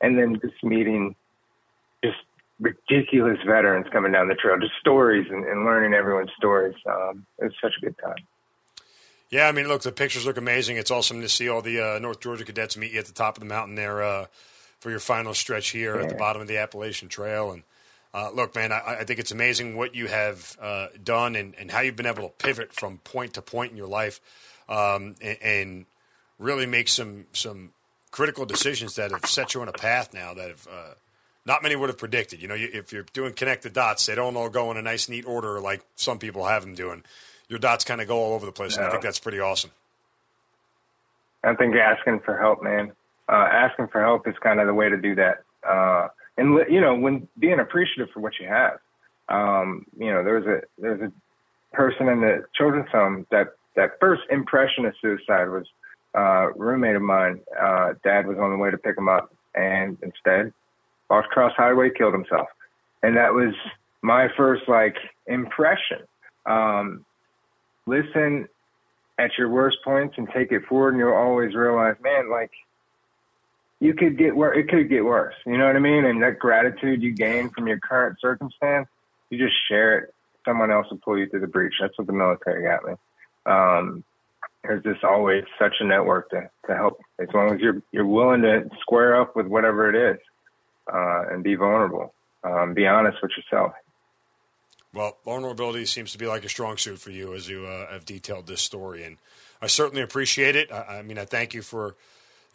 and then just meeting just ridiculous veterans coming down the trail, just stories and, and learning everyone's stories. Um, it was such a good time. Yeah, I mean, look, the pictures look amazing. It's awesome to see all the uh, North Georgia cadets meet you at the top of the mountain there. Uh, for your final stretch here yeah. at the bottom of the Appalachian Trail. And uh, look, man, I, I, think it's amazing what you have uh, done and, and, how you've been able to pivot from point to point in your life um, and, and, really make some some critical decisions that have set you on a path now that have. Uh, not many would have predicted. You know, you, if you're doing connect the dots, they don't all go in a nice, neat order like some people have them doing. Your dots kind of go all over the place, and I think that's pretty awesome. I think asking for help, man uh, asking for help is kind of the way to do that. And you know, when being appreciative for what you have. Um, you know, there's a there's a person in the children's home that that first impression of suicide was uh, roommate of mine. Uh, dad was on the way to pick him up, and instead, walked across highway, killed himself, and that was my first like impression. Um, listen at your worst points and take it forward, and you'll always realize, man, like you could get where it could get worse. You know what I mean? And that gratitude you gain from your current circumstance, you just share it. Someone else will pull you through the breach. That's what the military got me. Um, there's just always such a network to, to help as long as you're you're willing to square up with whatever it is uh, and be vulnerable. Um, be honest with yourself. Well, vulnerability seems to be like a strong suit for you as you uh, have detailed this story, and I certainly appreciate it. I, I mean, I thank you for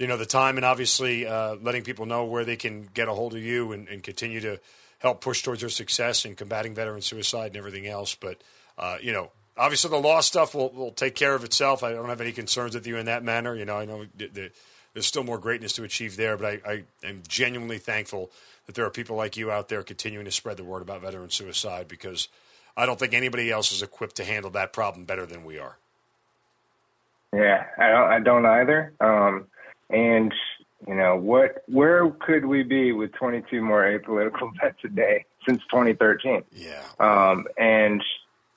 you know the time and obviously uh, letting people know where they can get a hold of you and, and, continue to help push towards your success in combating veteran suicide and everything else. But uh, you know, obviously the law stuff will, will take care of itself. I don't have any concerns with you in that manner. You know, I know there's still more greatness to achieve there, but I, I am genuinely thankful that there are people like you out there continuing to spread the word about veteran suicide because I don't think anybody else is equipped to handle that problem better than we are. Yeah, I don't, I don't either. Um, and you know what? Where could we be with 22 more apolitical vets a day since 2013? Yeah. Um, and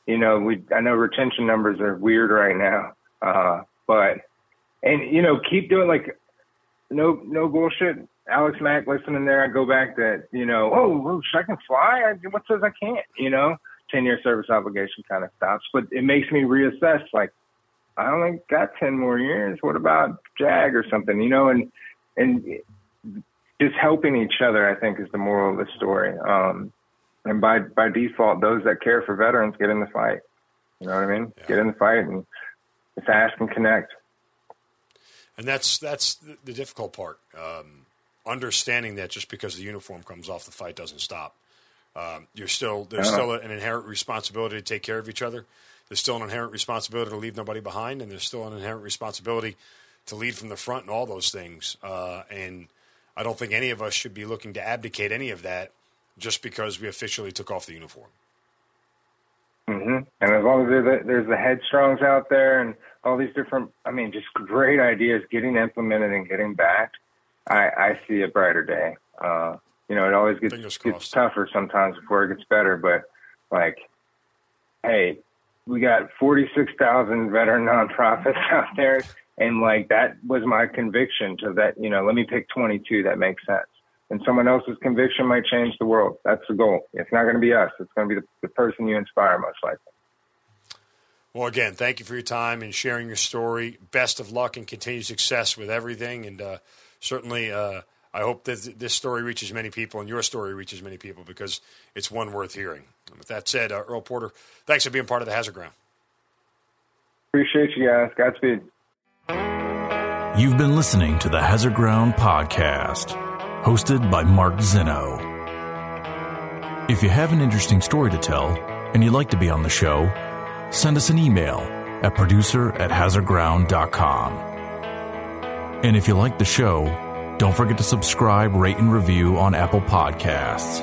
you know, we I know retention numbers are weird right now, uh, but and you know, keep doing like no no bullshit. Alex Mack, listening there, I go back to you know, oh, I can fly. I, what says I can't? You know, 10 year service obligation kind of stops, but it makes me reassess like I only got 10 more years. What about JAG or something, you know, and, and just helping each other, I think is the moral of the story. Um, and by, by default, those that care for veterans get in the fight. You know what I mean? Yeah. Get in the fight and just ask and connect. And that's, that's the difficult part. Um, understanding that just because the uniform comes off, the fight doesn't stop. Um, you're still, there's uh-huh. still an inherent responsibility to take care of each other there's still an inherent responsibility to leave nobody behind, and there's still an inherent responsibility to lead from the front and all those things. Uh, and I don't think any of us should be looking to abdicate any of that just because we officially took off the uniform. Mm-hmm. And as long as there's the, there's the headstrongs out there and all these different, I mean, just great ideas getting implemented and getting backed, I, I see a brighter day. Uh, you know, it always gets, gets tougher sometimes before it gets better, but like, hey, we got 46,000 veteran nonprofits out there. And like, that was my conviction to that, you know, let me pick 22 that makes sense. And someone else's conviction might change the world. That's the goal. It's not going to be us. It's going to be the, the person you inspire most likely. Well, again, thank you for your time and sharing your story. Best of luck and continued success with everything. And uh, certainly, uh, I hope that this story reaches many people and your story reaches many people because it's one worth hearing. And with that said, uh, Earl Porter, thanks for being part of the Hazard Ground. Appreciate you guys. Godspeed. You've been listening to the Hazard Ground Podcast, hosted by Mark Zeno. If you have an interesting story to tell and you'd like to be on the show, send us an email at producer at hazardground.com. And if you like the show, don't forget to subscribe, rate, and review on Apple Podcasts.